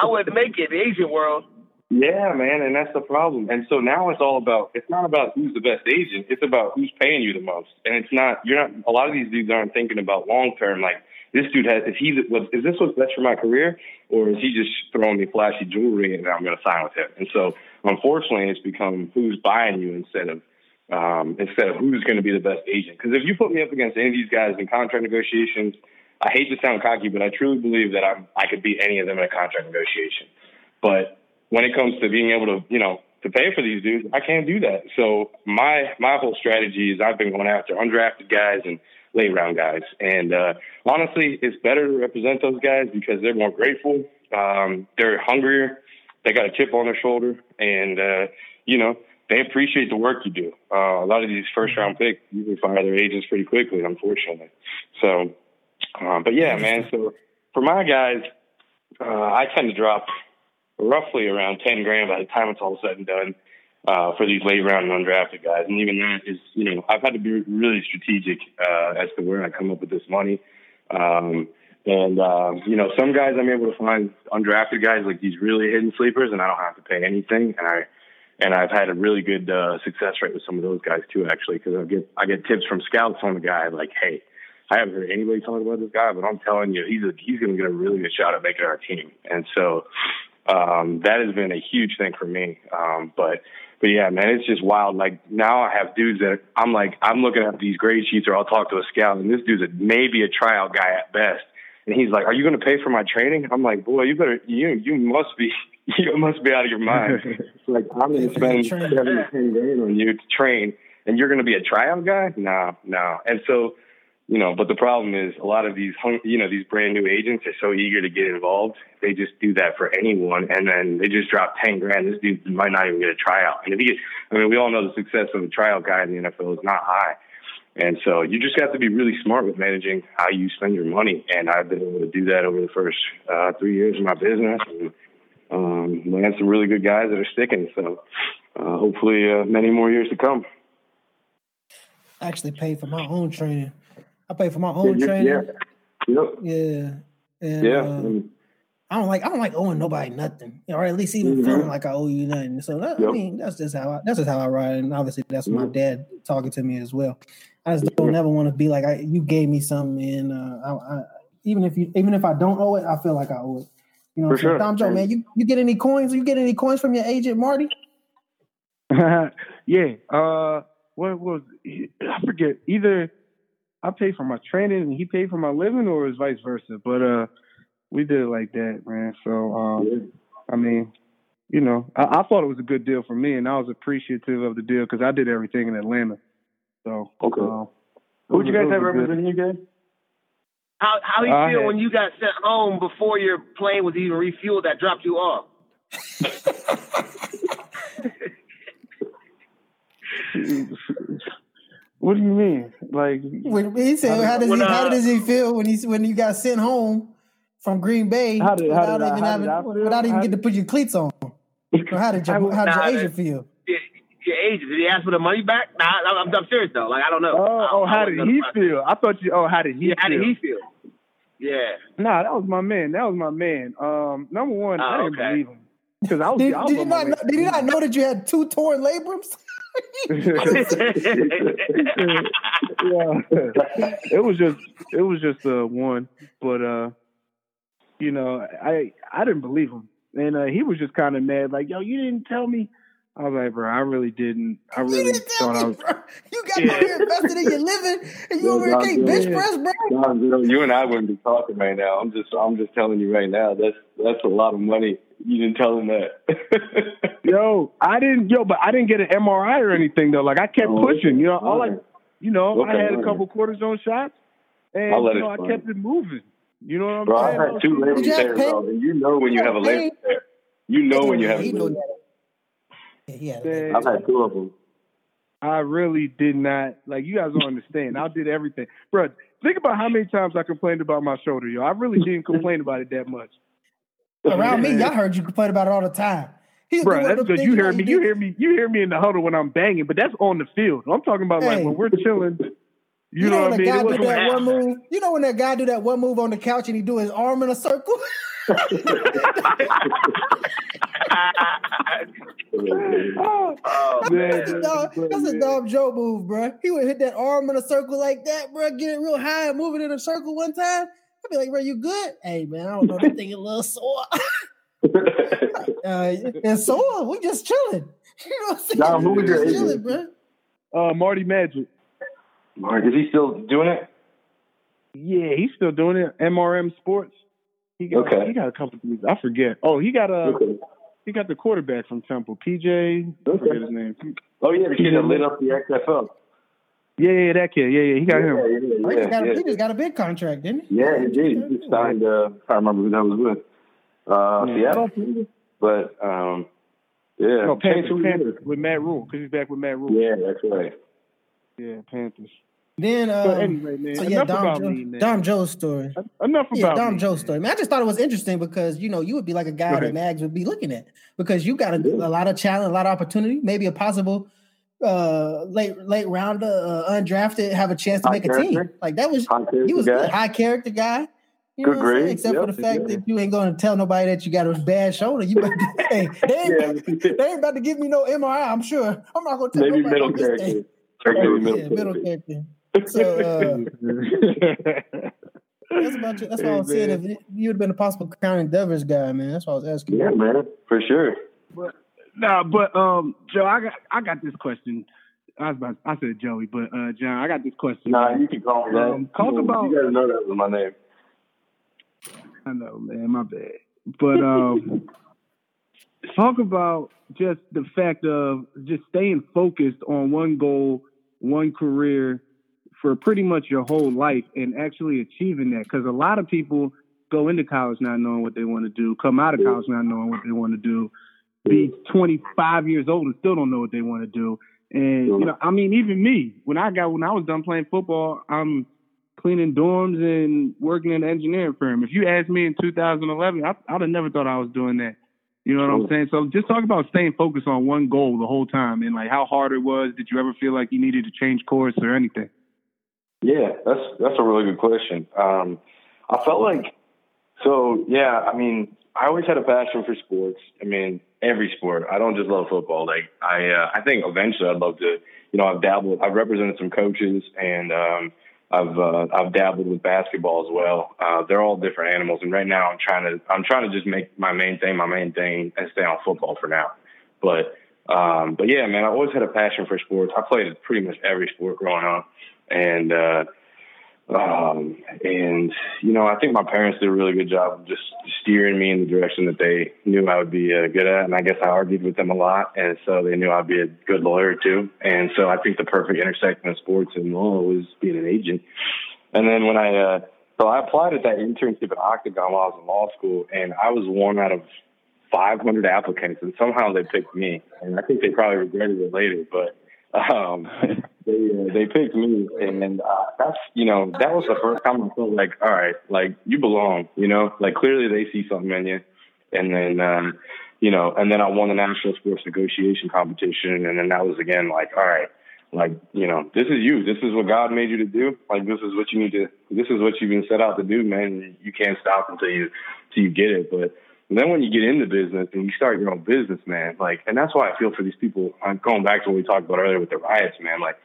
Speaker 4: I wouldn't make it in the Asian world.
Speaker 5: Yeah, man, and that's the problem. And so now it's all about it's not about who's the best agent, it's about who's paying you the most. And it's not you're not a lot of these dudes aren't thinking about long term like this dude has is he was is this what's best for my career or is he just throwing me flashy jewelry and I'm gonna sign with him? And so unfortunately it's become who's buying you instead of um, instead of who's going to be the best agent. Because if you put me up against any of these guys in contract negotiations, I hate to sound cocky, but I truly believe that I'm, I could beat any of them in a contract negotiation. But when it comes to being able to, you know, to pay for these dudes, I can't do that. So my my whole strategy is I've been going after undrafted guys and late round guys. And uh, honestly, it's better to represent those guys because they're more grateful. Um, they're hungrier. They got a chip on their shoulder, and uh, you know they appreciate the work you do. Uh, a lot of these first round picks usually fire their agents pretty quickly, unfortunately. So, um, but yeah, man. So for my guys, uh, I tend to drop roughly around ten grand by the time it's all said and done uh, for these late round and undrafted guys. And even that is, you know, I've had to be really strategic uh, as to where I come up with this money. Um, and um, you know, some guys I'm able to find undrafted guys like these really hidden sleepers, and I don't have to pay anything. And I and I've had a really good uh, success rate with some of those guys too, actually, because I get I get tips from scouts on the guy like, hey, I haven't heard anybody talking about this guy, but I'm telling you, he's a, he's going to get a really good shot at making our team. And so um, that has been a huge thing for me. Um, but but yeah, man, it's just wild. Like now I have dudes that I'm like I'm looking at these grade sheets, or I'll talk to a scout, and this dude's a, maybe a tryout guy at best. And he's like, "Are you going to pay for my training?" I'm like, "Boy, you better you you must be [LAUGHS] you must be out of your mind." [LAUGHS] Like I'm going to spend seven to ten grand on you to train, and you're going to be a tryout guy? No, no. And so, you know, but the problem is a lot of these you know these brand new agents are so eager to get involved. They just do that for anyone, and then they just drop ten grand. This dude might not even get a tryout. And if he, I mean, we all know the success of a tryout guy in the NFL is not high. And so you just have to be really smart with managing how you spend your money. And I've been able to do that over the first uh, three years of my business and um, land some really good guys that are sticking. So uh, hopefully uh, many more years to come.
Speaker 2: Actually paid for my own training. I pay for my own
Speaker 5: yeah,
Speaker 2: training.
Speaker 5: yeah. Yep.
Speaker 2: Yeah. And,
Speaker 5: Yeah.
Speaker 2: uh. I don't like I don't like owing nobody nothing, or at least even
Speaker 5: Mhm.
Speaker 2: feeling like I owe you nothing. So that, I mean, that's just how I, that's just how I ride, and obviously that's my
Speaker 5: Mhm.
Speaker 2: dad talking to me as well. I just don't ever want to be like I, you gave me something, and uh, I, I, even if you even if I don't owe it, I feel like I owe it. You know,
Speaker 5: For
Speaker 2: what I'm saying?
Speaker 5: sure.
Speaker 2: Joe, man, you, you get any coins? You get any coins from your agent, Marty? [LAUGHS]
Speaker 3: yeah. Uh, what was I forget? Either I paid for my training and he paid for my living, or it was vice versa. But uh, we did it like that, man. So um, I mean, you know, I, I thought it was a good deal for me, and I was appreciative of the deal because I did everything in Atlanta. So
Speaker 5: Okay.
Speaker 3: um,
Speaker 5: Who'd you guys
Speaker 3: was
Speaker 5: have
Speaker 3: a good-
Speaker 5: representing you guys?
Speaker 4: How how you
Speaker 3: I
Speaker 4: feel
Speaker 3: had-
Speaker 4: when you got sent home before your plane was even refueled that dropped you off? [LAUGHS] [LAUGHS]
Speaker 3: what do you mean? Like
Speaker 2: when he said, "How does
Speaker 4: when,
Speaker 2: he? How
Speaker 4: uh,
Speaker 2: does he feel when he when you got sent home from Green Bay
Speaker 3: How did- how
Speaker 2: without
Speaker 3: did I-
Speaker 2: even
Speaker 3: how
Speaker 2: having
Speaker 3: did
Speaker 2: without even
Speaker 3: How
Speaker 2: getting to put your cleats on? Or how did your [LAUGHS] how did
Speaker 4: Nah,
Speaker 2: your agent feel?
Speaker 4: Your, your agent, did he ask for the money back? Nah, I'm, I'm serious though. Like I don't know.
Speaker 3: Oh,
Speaker 4: I-
Speaker 3: oh, how did he feel? I thought you. Oh, how did he
Speaker 4: Yeah, how
Speaker 3: feel?
Speaker 4: did he feel? Yeah.
Speaker 3: Nah, that was my man. That was my man. Um, number one, I
Speaker 4: Oh,
Speaker 3: didn't
Speaker 4: okay.
Speaker 3: believe him because I was.
Speaker 2: Did,
Speaker 3: I was
Speaker 2: did you not know, did you not know that you had two torn labrums?
Speaker 3: Yeah, it was just it was just uh, one, but uh, you know, I I didn't believe him, and uh, he was just kind of mad, like, "Yo, you didn't tell me." I was like, "Bro, I really didn't. I
Speaker 2: you
Speaker 3: really
Speaker 2: didn't tell
Speaker 3: thought I was."
Speaker 2: bro. You got
Speaker 4: Yeah.
Speaker 2: over here invested in your living, and you
Speaker 5: Yeah,
Speaker 2: over here
Speaker 5: God
Speaker 2: can't
Speaker 5: damn
Speaker 2: bench
Speaker 3: it.
Speaker 2: press, bro.
Speaker 5: John, you and I wouldn't be talking right now. I'm just, I'm just telling you right now. That's, that's a lot of money. You didn't tell him that. [LAUGHS]
Speaker 3: Yo, I didn't. Yo, but I didn't get an MRI or anything though. Like I kept
Speaker 5: Oh,
Speaker 3: pushing. You know, all I, you know, I had a couple cortisone shots, and
Speaker 5: I'll
Speaker 3: you know, I
Speaker 5: slide.
Speaker 3: kept it moving. You know what I'm
Speaker 5: Bro,
Speaker 3: saying?
Speaker 5: I've had two labral
Speaker 2: Did you have
Speaker 5: tears, bro, and you know when you have a labral
Speaker 2: Pain?
Speaker 5: tear. You know when you have a
Speaker 2: He know
Speaker 5: labral
Speaker 2: that. Yeah, he had
Speaker 3: Man,
Speaker 2: a
Speaker 5: I've had two of them.
Speaker 3: I really did not like you guys don't understand. I did everything, bro. Think about how many times I complained about my shoulder, yo. I really didn't complain about it that much,
Speaker 2: Around me, [LAUGHS] I heard you complain about it all the time. He was
Speaker 3: bro. That's because you hear me. You hear me. You hear me in the huddle when I'm banging, but that's on the field. I'm talking about like when we're chilling. You,
Speaker 2: You, know,
Speaker 3: know,
Speaker 2: when
Speaker 3: what I mean?
Speaker 2: guy
Speaker 3: It
Speaker 2: do that one move. You know when that guy do that one move on the couch and he do his arm in a circle. [LAUGHS] [LAUGHS]
Speaker 3: Oh, man,
Speaker 2: That's a dog- that's a Dom Joe move, bro. He would hit that arm in a circle like that, bro. Get it real high and move it in a circle one time. I'd be like, bro, you good? Hey, man, I don't know. That thing a little sore. [LAUGHS] [LAUGHS] uh, so on. We just chilling. [LAUGHS] You know what I'm saying?
Speaker 5: Dom, who was your
Speaker 2: just
Speaker 5: agent?
Speaker 2: chilling, bro.
Speaker 3: uh, Marty Magic.
Speaker 5: Mark, is he still doing it?
Speaker 3: Yeah, he's still doing it. MRM Sports. He got
Speaker 5: Okay.
Speaker 3: he got a couple of things. I forget. Oh, he got a
Speaker 5: Okay.
Speaker 3: he got the quarterback from Temple, PJ. I
Speaker 5: Okay.
Speaker 3: forget his name.
Speaker 5: Oh yeah, the kid that lit up the XFL.
Speaker 3: Yeah, yeah, that kid. Yeah, yeah, he got
Speaker 5: yeah,
Speaker 3: him.
Speaker 2: Oh, he,
Speaker 5: Yeah,
Speaker 2: just got
Speaker 5: yeah,
Speaker 2: a, he just got a big contract, didn't he?
Speaker 5: Yeah, he did. He signed. Uh, I can't remember who that was with. Uh,
Speaker 3: Yeah.
Speaker 5: Seattle, but um, yeah,
Speaker 3: No, Panthers, Panthers with Matt Rhule because he's back with Matt Rhule.
Speaker 5: Yeah, that's right.
Speaker 3: Yeah, Panthers.
Speaker 2: Then, um,
Speaker 3: But anyway, man,
Speaker 2: so yeah,
Speaker 3: enough
Speaker 2: Dom,
Speaker 3: about
Speaker 2: Joe,
Speaker 3: me, man.
Speaker 2: Dom Joe's story.
Speaker 3: Enough
Speaker 2: Yeah,
Speaker 3: about
Speaker 2: Dom
Speaker 3: me,
Speaker 2: Joe's
Speaker 3: man.
Speaker 2: story. Man, I just thought it was interesting because you know you would be like a guy
Speaker 3: Go
Speaker 2: that
Speaker 3: ahead.
Speaker 2: Mags would be looking at because you got a,
Speaker 5: Yeah.
Speaker 2: a lot of challenge, a lot of opportunity, maybe a possible uh late late rounder, uh, undrafted, have a chance to
Speaker 5: High
Speaker 2: make a team. Like that was
Speaker 5: High
Speaker 2: he was
Speaker 5: guy.
Speaker 2: a high character guy. You know what I'm saying?
Speaker 5: grades,
Speaker 2: Except for the fact
Speaker 5: yeah.
Speaker 2: that you ain't going to tell nobody that you got a bad shoulder. You better, [LAUGHS] hey, they ain't,
Speaker 5: Yeah,
Speaker 2: they ain't about to give me no MRI. I'm sure. I'm not going to tell
Speaker 5: maybe
Speaker 2: nobody
Speaker 5: middle character.
Speaker 2: thing.
Speaker 5: Maybe middle
Speaker 2: Yeah, middle
Speaker 5: character.
Speaker 2: character. So uh, [LAUGHS] that's about you. That's why I was
Speaker 3: Hey,
Speaker 2: saying if you would have been a possible Crown Endeavors guy, man. That's why I was asking.
Speaker 5: Yeah, man, for sure.
Speaker 3: But nah, but um, Joe, I got I got this question. I was about I said Joey, but uh, John, I got this question.
Speaker 5: Nah, you can call me that.
Speaker 3: Um, talk
Speaker 5: you,
Speaker 3: about-
Speaker 5: You gotta know that was my name.
Speaker 3: I know, man, my bad. But um, [LAUGHS] talk about just the fact of just staying focused on one goal, one career for pretty much your whole life and actually achieving that. Because a lot of people go into college not knowing what they want to do, come out of college not knowing what they want to do, be 25 years old and still don't know what they want to do. And you know, I mean, even me, when I got when I was done playing football, I'm cleaning dorms and working in an engineering firm. If you asked me in 2011, I, I'd have never thought I was doing that. You know what I'm saying? So just talk about staying focused on one goal the whole time and like how hard it was. Did you ever feel like you needed to change course or anything?
Speaker 5: Yeah, that's that's a really good question. Um, I felt like so. Yeah, I mean, I always had a passion for sports. I mean, every sport. I don't just love football. Like I, uh, I think eventually I'd love to. You know, I've dabbled. I've represented some coaches, and um, I've uh, I've dabbled with basketball as well. Uh, they're all different animals, and right now I'm trying to I'm trying to just make my main thing my main thing and stay on football for now. But um, but yeah, man, I always had a passion for sports. I played pretty much every sport growing up, and uh, um, and you know, I think my parents did a really good job of just steering me in the direction that they knew I would be uh, good at. And I guess I argued with them a lot, and so they knew I'd be a good lawyer too. And so I think the perfect intersection of sports and law was being an agent. And then when I uh, so I applied at that internship at Octagon while I was in law school, and I was one out of 500 applicants, and somehow they picked me. And I think they probably regretted it later, but Um, [LAUGHS] they uh, they picked me, and uh, that's you know that was the first time I felt like, all right, like you belong, you know, like clearly they see something in you, and then um, you know, and then I won the national sports negotiation competition, and then that was again like, all right, like you know, this is you, this is what God made you to do, like this is what you need to, this is what you've been set out to do, man. You can't stop until you until you get it, but. And then when you get into business and you start your own business, man, like, and that's why I feel for these people. I'm going back to what we talked about earlier with the riots, man. Like,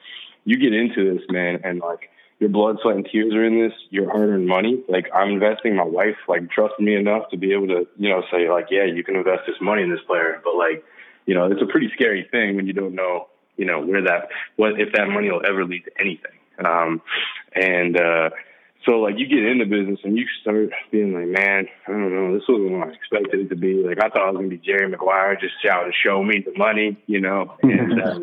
Speaker 5: you get into this, man, and like your blood, sweat, and tears are in this. Your hard-earned money. Like I'm investing. My wife like trusts me enough to be able to, you know, say like, yeah, you can invest this money in this player. But like, you know, it's a pretty scary thing when you don't know, you know, where that, what if that money will ever lead to anything. Um, and uh, so like you get into business and you start being like, man, I don't know, this wasn't what I expected it to be. Like I thought I was gonna be Jerry Maguire, just shouting, "Show me the money," you know. And uh,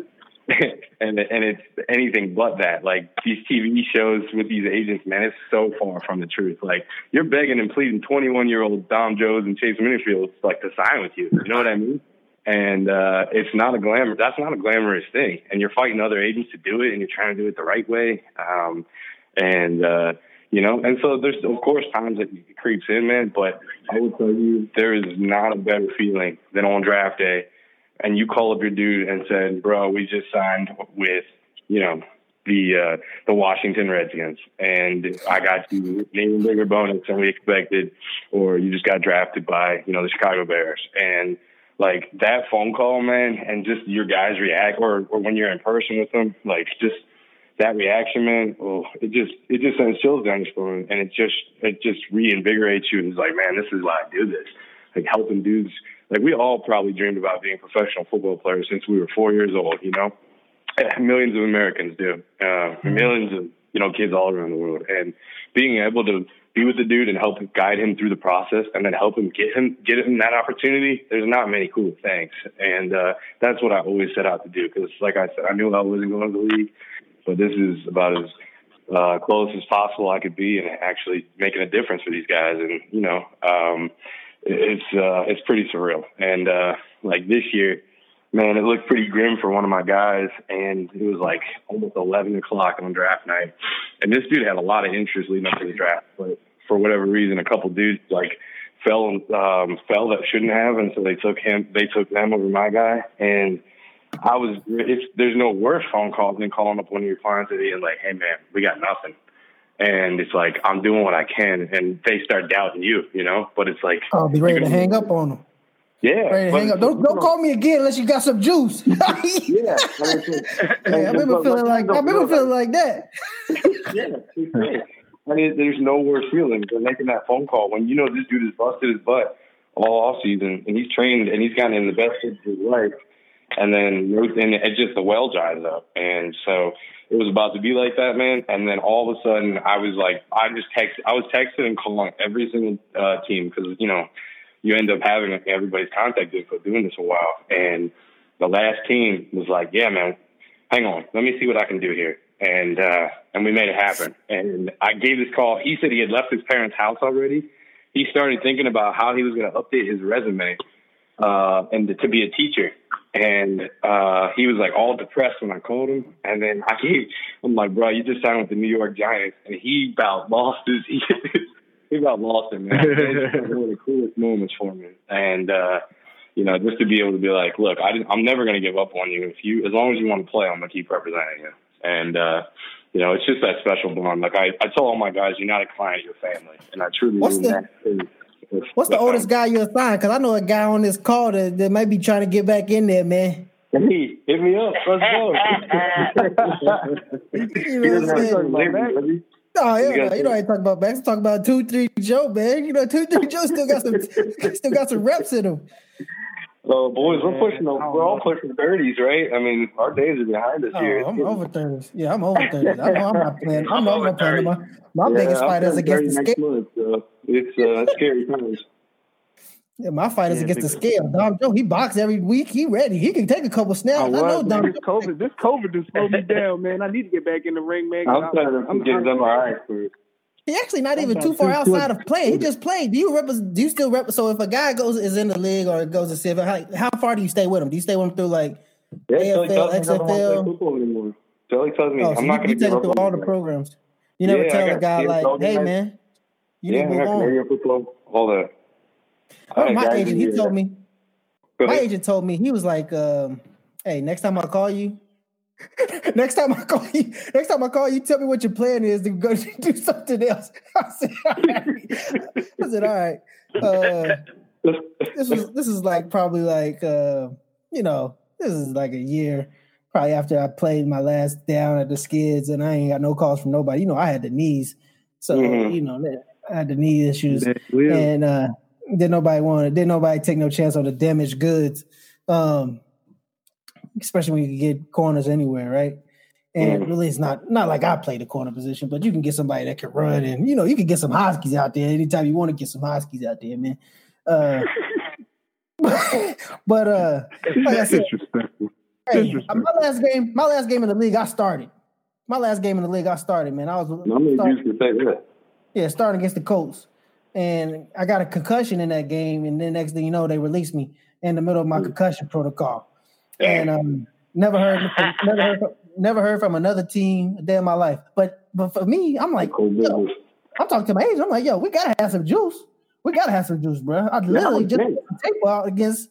Speaker 5: [LAUGHS] and and it's anything but that. Like these TV shows with these agents, man, it's so far from the truth. Like you're begging and pleading 21 year old Dom Jones and Chase Minnifield like to sign with you. You know what I mean? And uh, it's not a glamour. That's not a glamorous thing. And you're fighting other agents to do it, and you're trying to do it the right way. Um, and uh, you know, and so there's of course times that it creeps in, man. But I will tell you, there is not a better feeling than on draft day and you call up your dude and said, "Bro, we just signed with you know the uh, the Washington Redskins, and I got you an even bigger bonus than we expected, or you just got drafted by you know the Chicago Bears." And like that phone call, man, and just your guys react, or or when you're in person with them, like just that reaction, man, oh, it just it just sends chills down your spine, and it just it just reinvigorates you. And it's like, man, this is why I do this, like helping dudes like we all probably dreamed about being professional football players since we were four years old. You know, [LAUGHS] millions of Americans do, uh, mm-hmm. millions of you know kids all around the world, and being able to be with the dude and help guide him through the process, and then help him get him get him that opportunity. There's not many cool things, and uh, that's what I always set out to do. Because, like I said, I knew I wasn't going to the league, but this is about as uh, close as possible I could be, and actually making a difference for these guys. And you know, um, it's uh, it's pretty surreal. And uh, like this year, man, it looked pretty grim for one of my guys, and it was like almost eleven o'clock on draft night. And this dude had a lot of interest leading up to the draft, but for whatever reason, a couple dudes like fell um, fell that shouldn't have, and so they took him. They took them over my guy, and I was. It's, there's no worse phone calls than calling up one of your clients and like, "Hey, man, we got nothing." and it's like I'm doing what I can, and they start doubting you, you know. But it's like
Speaker 2: I'll be ready to hang up on them.
Speaker 5: Yeah,
Speaker 2: ready to hang up. Don't don't call me again unless you got some juice. [LAUGHS] yeah, I remember feeling like I remember feeling like that. [LAUGHS]
Speaker 5: yeah, I mean, there's no worse feeling than making that phone call when you know this dude has busted his butt all off season and he's trained and he's gotten in the best shape of his life, and then and it just the well dries up, and so it was about to be like that, man. And then all of a sudden, I was like, I just text, I was texting and calling every single uh, team because you know you end up having everybody's contact info doing this a while. And the last team was like, yeah, man, hang on, let me see what I can do here. And uh, and we made it happen. And I gave this call. He said he had left his parents' house already. He started thinking about how he was going to update his resume uh, and to be a teacher and uh, he was like all depressed when I called him. And then I gave, I'm like, bro, you just signed with the New York Giants, and he about lost his, he, [LAUGHS] he about lost it, man. It was one of the coolest moments for me. And uh, you know, just to be able to be like, look, I I'm never going to give up on you. If you, as long as you want to play, I'm going to keep representing you. And uh, you know, it's just that special bond. Like I, I tell all my guys, you're not a client, you're family, and I truly
Speaker 2: What's
Speaker 5: mean
Speaker 2: the-
Speaker 5: that.
Speaker 2: What's the oldest guy you assigned? Because I know a guy on this call that, that might be trying to get back in there, man.
Speaker 5: Hey, hit me up. Let's go. [LAUGHS] [LAUGHS]
Speaker 2: you know what I'm saying? Oh yeah, you, you know I ain't talking about Max. I'm talking about two, three Joe, man. You know, two, three Joe still got some, [LAUGHS] still got some reps in him.
Speaker 5: So, boys, we're pushing. The, we're all pushing thirties, right? I mean, our days are behind us
Speaker 2: oh,
Speaker 5: here.
Speaker 2: I'm over thirties. Yeah, I'm over thirties. I know I'm not playing. I [LAUGHS] know I'm not playing. My, my yeah, biggest fight is against the scale.
Speaker 5: Month, so it's uh, scary times. [LAUGHS]
Speaker 2: Yeah, my fight is yeah, against the scale. Dom Joe, he boxes every week. He ready. He can take a couple snaps. I, I know Dom.
Speaker 3: This COVID, this COVID just slowed me down, man. I need to get back in the ring, man. [LAUGHS]
Speaker 5: I'm trying to get them all right first.
Speaker 2: He actually not even too far outside of playing. He just played. Do you represent? Do you still rep? So if a guy goes is in the league or goes to civil, how, how far do you stay with him? Do you stay with him through like
Speaker 5: Yeah,
Speaker 2: AFL,
Speaker 5: tells me he doesn't play
Speaker 2: XFL.
Speaker 5: football anymore. Shelly tells me
Speaker 2: Oh,
Speaker 5: I'm
Speaker 2: so
Speaker 5: not
Speaker 2: you,
Speaker 5: going to
Speaker 2: take
Speaker 5: give
Speaker 2: it
Speaker 5: up
Speaker 2: through
Speaker 5: on
Speaker 2: all the programs. You never
Speaker 5: Yeah,
Speaker 2: tell a guy like, "Hey,
Speaker 5: guys.
Speaker 2: man, you
Speaker 5: Yeah,
Speaker 2: need
Speaker 5: I
Speaker 2: to move on."
Speaker 5: Canadian football, all that. I
Speaker 2: One
Speaker 5: had
Speaker 2: my agent, he
Speaker 5: here-
Speaker 2: told me. My agent told me he was like, um, "Hey, next time I call you, [LAUGHS] next time I call you, next time I call you, tell me what your plan is to go [LAUGHS] do something else." [LAUGHS] I said, "All right." I said, "All right." Uh, this was this is like probably like uh, you know this is like a year probably after I played my last down at the Skids and I ain't got no calls from nobody. You know I had the knees, so
Speaker 5: Mhm.
Speaker 2: you know I had the knee issues and uh didn't nobody want didn't nobody take no chance on the damaged goods um especially when you can get corners anywhere right and
Speaker 5: Mhm.
Speaker 2: really it's not not like i play the corner position but you can get somebody that can run and you know you can get some Huskies out there anytime you want to get some Huskies out there man uh [LAUGHS] but uh like I said,
Speaker 3: Disrespectful.
Speaker 2: hey, my last game my last game in the league i started my last game in the league i started man i was
Speaker 5: How many
Speaker 2: started-
Speaker 5: dudes can say that?
Speaker 2: yeah, starting against the Colts. And I got a concussion in that game, and then next thing you know, they released me in the middle of my concussion protocol. And um, never heard, from, never heard, from, never heard from another team a day in my life. But but for me, I'm like, yo. I'm talking to my agent. I'm like, yo, we gotta have some juice. We gotta have some juice, bro. I literally just put the tape out against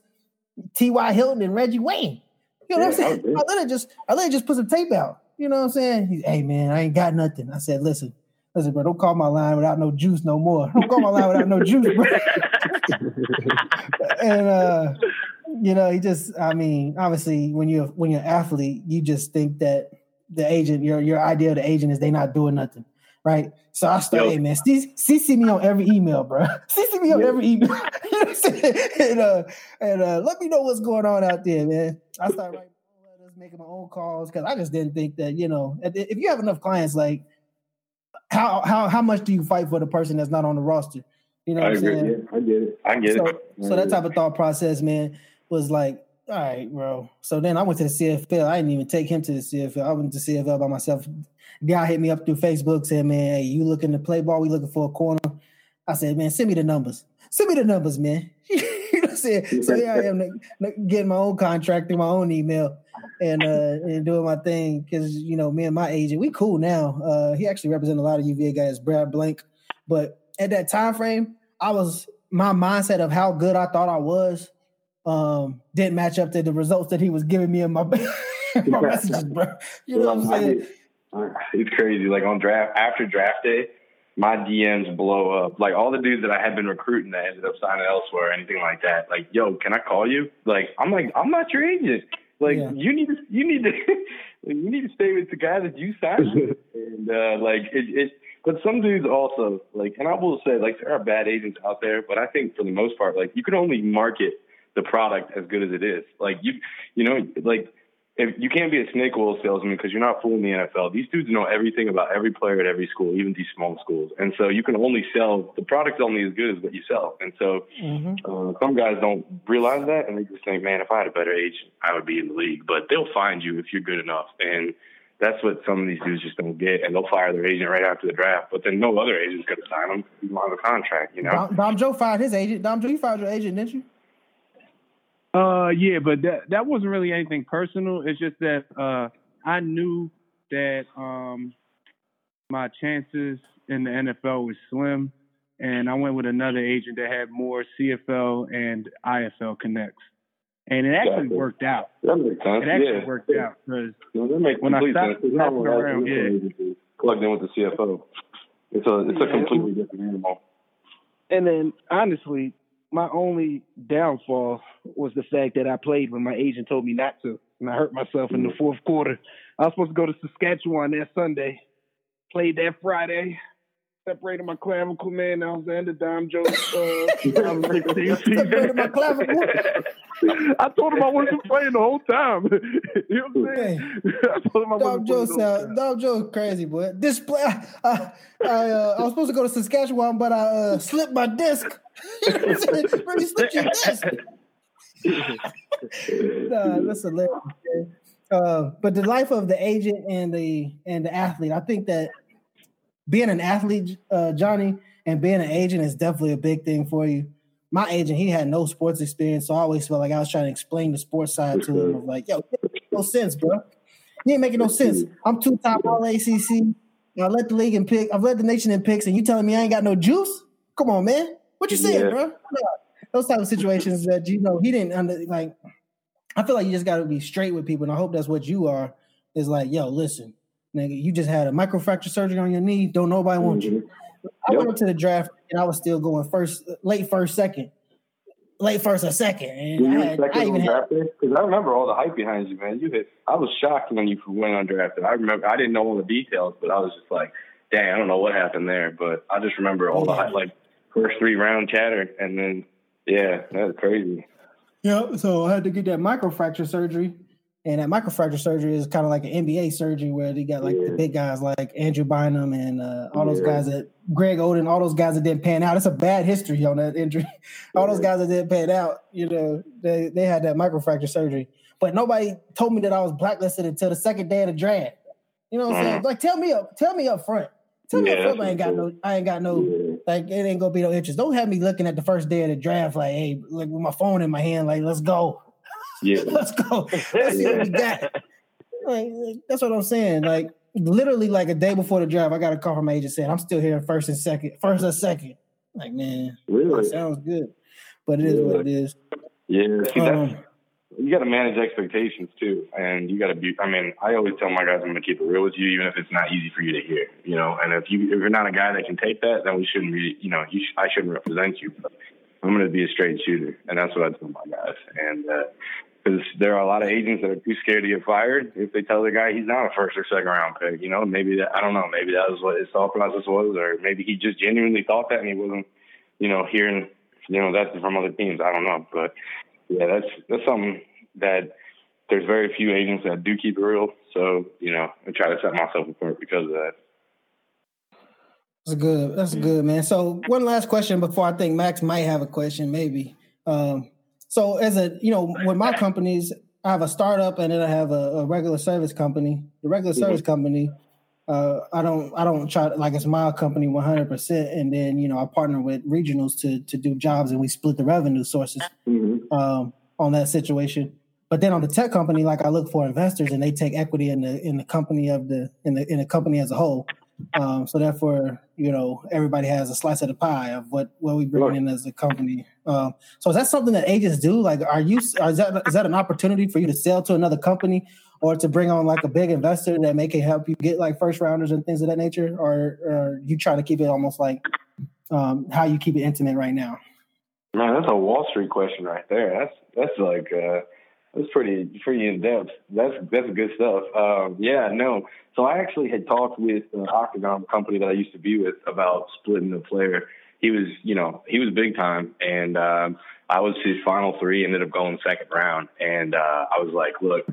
Speaker 2: T.Y. Hilton and Reggie Wayne. You know what
Speaker 5: Yeah,
Speaker 2: I'm saying? I literally just I literally just put some tape out. You know what I'm saying? He's, hey man, I ain't got nothing. I said, listen, listen, bro, don't call my line without no juice no more. Don't call my line without no juice, bro. [LAUGHS] and uh, you know, he just I mean, obviously when you're when you're an athlete, you just think that the agent, your your idea of the agent is they not doing nothing. Right. So I start,
Speaker 5: Yo.
Speaker 2: hey man, CC, CC me on every email, bro. [LAUGHS] CC me on every email. you know what I'm saying? And uh and uh let me know what's going on out there, man. I started writing letters, making my own calls because I just didn't think that, you know, if you have enough clients, like how how how much do you fight for the person that's not on the roster? You know
Speaker 5: I
Speaker 2: what I'm
Speaker 5: agree.
Speaker 2: saying?
Speaker 5: Yeah, I get it. I get
Speaker 2: so,
Speaker 5: it.
Speaker 2: so that type of thought process, man, was like, all right, bro. So then I went to the CFL. I didn't even take him to the CFL. I went to CFL by myself. Guy hit me up through Facebook, said, "Man, hey, you looking to play ball? We looking for a corner." I said, "Man, send me the numbers. Send me the numbers, man." [LAUGHS] you know what I'm saying? So here I am getting my own contract through my own email and uh and doing my thing because you know me and my agent we cool now. Uh, he actually represents a lot of UVA guys, Brad Blank, but at that time frame, I was my mindset of how good I thought I was um didn't match up to the results that he was giving me in my [LAUGHS] my messages, bro. You know what I'm saying?
Speaker 5: It's crazy. Like on draft after draft day, my DMs blow up. Like all the dudes that I had been recruiting that ended up signing elsewhere or anything like that. Like, yo, can I call you? Like, I'm like, I'm not your agent. Like,
Speaker 2: Yeah.
Speaker 5: you need to, you need to, [LAUGHS] you need to stay with the guy that you signed. [LAUGHS] and uh, like, it, it. But some dudes also like, and I will say, like, there are bad agents out there, but I think for the most part, like, you can only market the product as good as it is. Like, you, you know, like if you can't be a snake oil salesman because you're not fooling the NFL. These dudes know everything about every player at every school, even these small schools. And so you can only sell the product's only as good as what you sell. And so
Speaker 2: Mhm.
Speaker 5: uh, some guys don't realize that, and they just think, man, if I had a better agent, I would be in the league. But they'll find you if you're good enough, and that's what some of these dudes just don't get. And they'll fire their agent right after the draft, but then no other agent's going to sign them. You don't have a contract, you know.
Speaker 2: Dom, Dom Joe fired his agent. Dom Joe, you fired your agent, didn't you?
Speaker 3: Uh, yeah, but that that wasn't really anything personal. It's just that uh, I knew that um, my chances in the NFL was slim, and I went with another agent that had more CFL and IFL connects, and it actually
Speaker 5: Gotcha.
Speaker 3: worked out.
Speaker 5: That makes sense.
Speaker 3: It actually
Speaker 5: yeah.
Speaker 3: worked out because
Speaker 5: No,
Speaker 3: When I stopped
Speaker 5: sense. Not
Speaker 3: messing
Speaker 5: one of
Speaker 3: around, yeah.
Speaker 5: plugged in with the CFL. It's a it's a completely different animal.
Speaker 6: And then honestly, my only downfall was the fact that I played when my agent told me not to, and I hurt myself in the mm. fourth quarter. I was supposed to go to Saskatchewan that Sunday, played that Friday, separated my clavicle, man. That was the end of Dom Joe's uh, [LAUGHS]
Speaker 2: Separated my clavicle. [LAUGHS]
Speaker 6: I told him I wasn't playing the whole time. [LAUGHS] you know what I'm saying? I told him I
Speaker 2: Dom Joe
Speaker 6: the
Speaker 2: sound. Dom Joe crazy, boy. Display. I, I, uh, I was supposed to go to Saskatchewan, but I uh, slipped my disc. you know what I'm saying? Really slipped your disc. nah, that's hilarious. man. Uh, but the life of the agent and the and the athlete, I think that being an athlete, uh, Johnny, and being an agent is definitely a big thing for you. my agent, he had no sports experience, so I always felt like I was trying to explain the sports side to him. Of like, yo, no sense, bro. You ain't making no sense. I'm two time All ACC. I led the league in pick. I've led the nation in picks, and you telling me I ain't got no juice? Come on, man. What you saying, yeah. bro? Those type of situations that you know he didn't under like. I feel like you just got to be straight with people, and I hope that's what you are. Is like, yo, listen, nigga, you just had a microfracture surgery on your knee. Don't nobody want you. Mm-hmm. I yep. went to the draft and I was still going first, late first, second, late first or second. And I, had,
Speaker 5: I even because I remember all the hype behind you, man. You hit. I was shocked when you went undrafted. I remember I didn't know all the details, but I was just like, dang, I don't know what happened there, but I just remember all yeah. the like first three round chatter, and then yeah, that's crazy.
Speaker 2: Yeah, so I had to get that microfracture surgery and that microfracture surgery is kind of like an NBA surgery where they got like yeah. the big guys like Andrew Bynum and uh, all those guys that Greg Oden, all those guys that didn't pan out. It's a bad history on that injury. [LAUGHS] all those guys that didn't pan out, you know, they, they had that microfracture surgery. But nobody told me that I was blacklisted until the second day of the draft. You know what I'm saying? Mm-hmm. Like tell me up, tell me up front. Tell me up front I ain't got no I ain't got no like it ain't gonna be no interest. Don't have me looking at the first day of the draft like, hey, like with my phone in my hand, like, let's go. Yeah. [LAUGHS] Let's go. Let's see what we got. Like, that's what I'm saying. Like literally like a day before the drive, I got a call from my agent saying I'm still here first and second, first and second. Like, man, really sounds good. But it is yeah. what it is.
Speaker 5: Yeah. See, um, you got to manage expectations too, and you got to be. I mean, I always tell my guys I'm gonna keep it real with you, even if it's not easy for you to hear. You know, and if you if you're not a guy that can take that, then we shouldn't be. You know, you sh- I shouldn't represent you. But I'm gonna be a straight shooter, and that's what I tell my guys. And uh, because there are a lot of agents that are too scared to get fired if they tell the guy he's not a first or second round pick. You know, maybe that I don't know. Maybe that was what his thought process was, or maybe he just genuinely thought that and he wasn't, you know, hearing, you know, that's from other teams. I don't know, but yeah, that's that's something that there's very few agents that do keep it real. So you know, I try to set myself apart because of that.
Speaker 2: That's good. That's good, man. So one last question before I think Max might have a question, maybe. Um, so as a you know, with my companies, I have a startup and then I have a, a regular service company. The regular mm-hmm. service company, uh, I don't I don't try to, like it's my company 100 percent, and then you know I partner with regionals to to do jobs and we split the revenue sources mm-hmm. um, on that situation. But then on the tech company, like I look for investors and they take equity in the in the company of the in the in the company as a whole. Um, so therefore, you know, everybody has a slice of the pie of what what we bring sure. in as a company. Um, so is that something that agents do? Like, are you is that is that an opportunity for you to sell to another company or to bring on like a big investor that may can help you get like first rounders and things of that nature, or, or you try to keep it almost like um, how you keep it intimate right now?
Speaker 5: Man, that's a Wall Street question right there. That's that's like. Uh that's pretty pretty in depth. That's that's good stuff. Um, yeah, no. So I actually had talked with an Octagon company that I used to be with about splitting the player. He was, you know, he was big time, and um, I was his final three. Ended up going second round, and uh, I was like, look,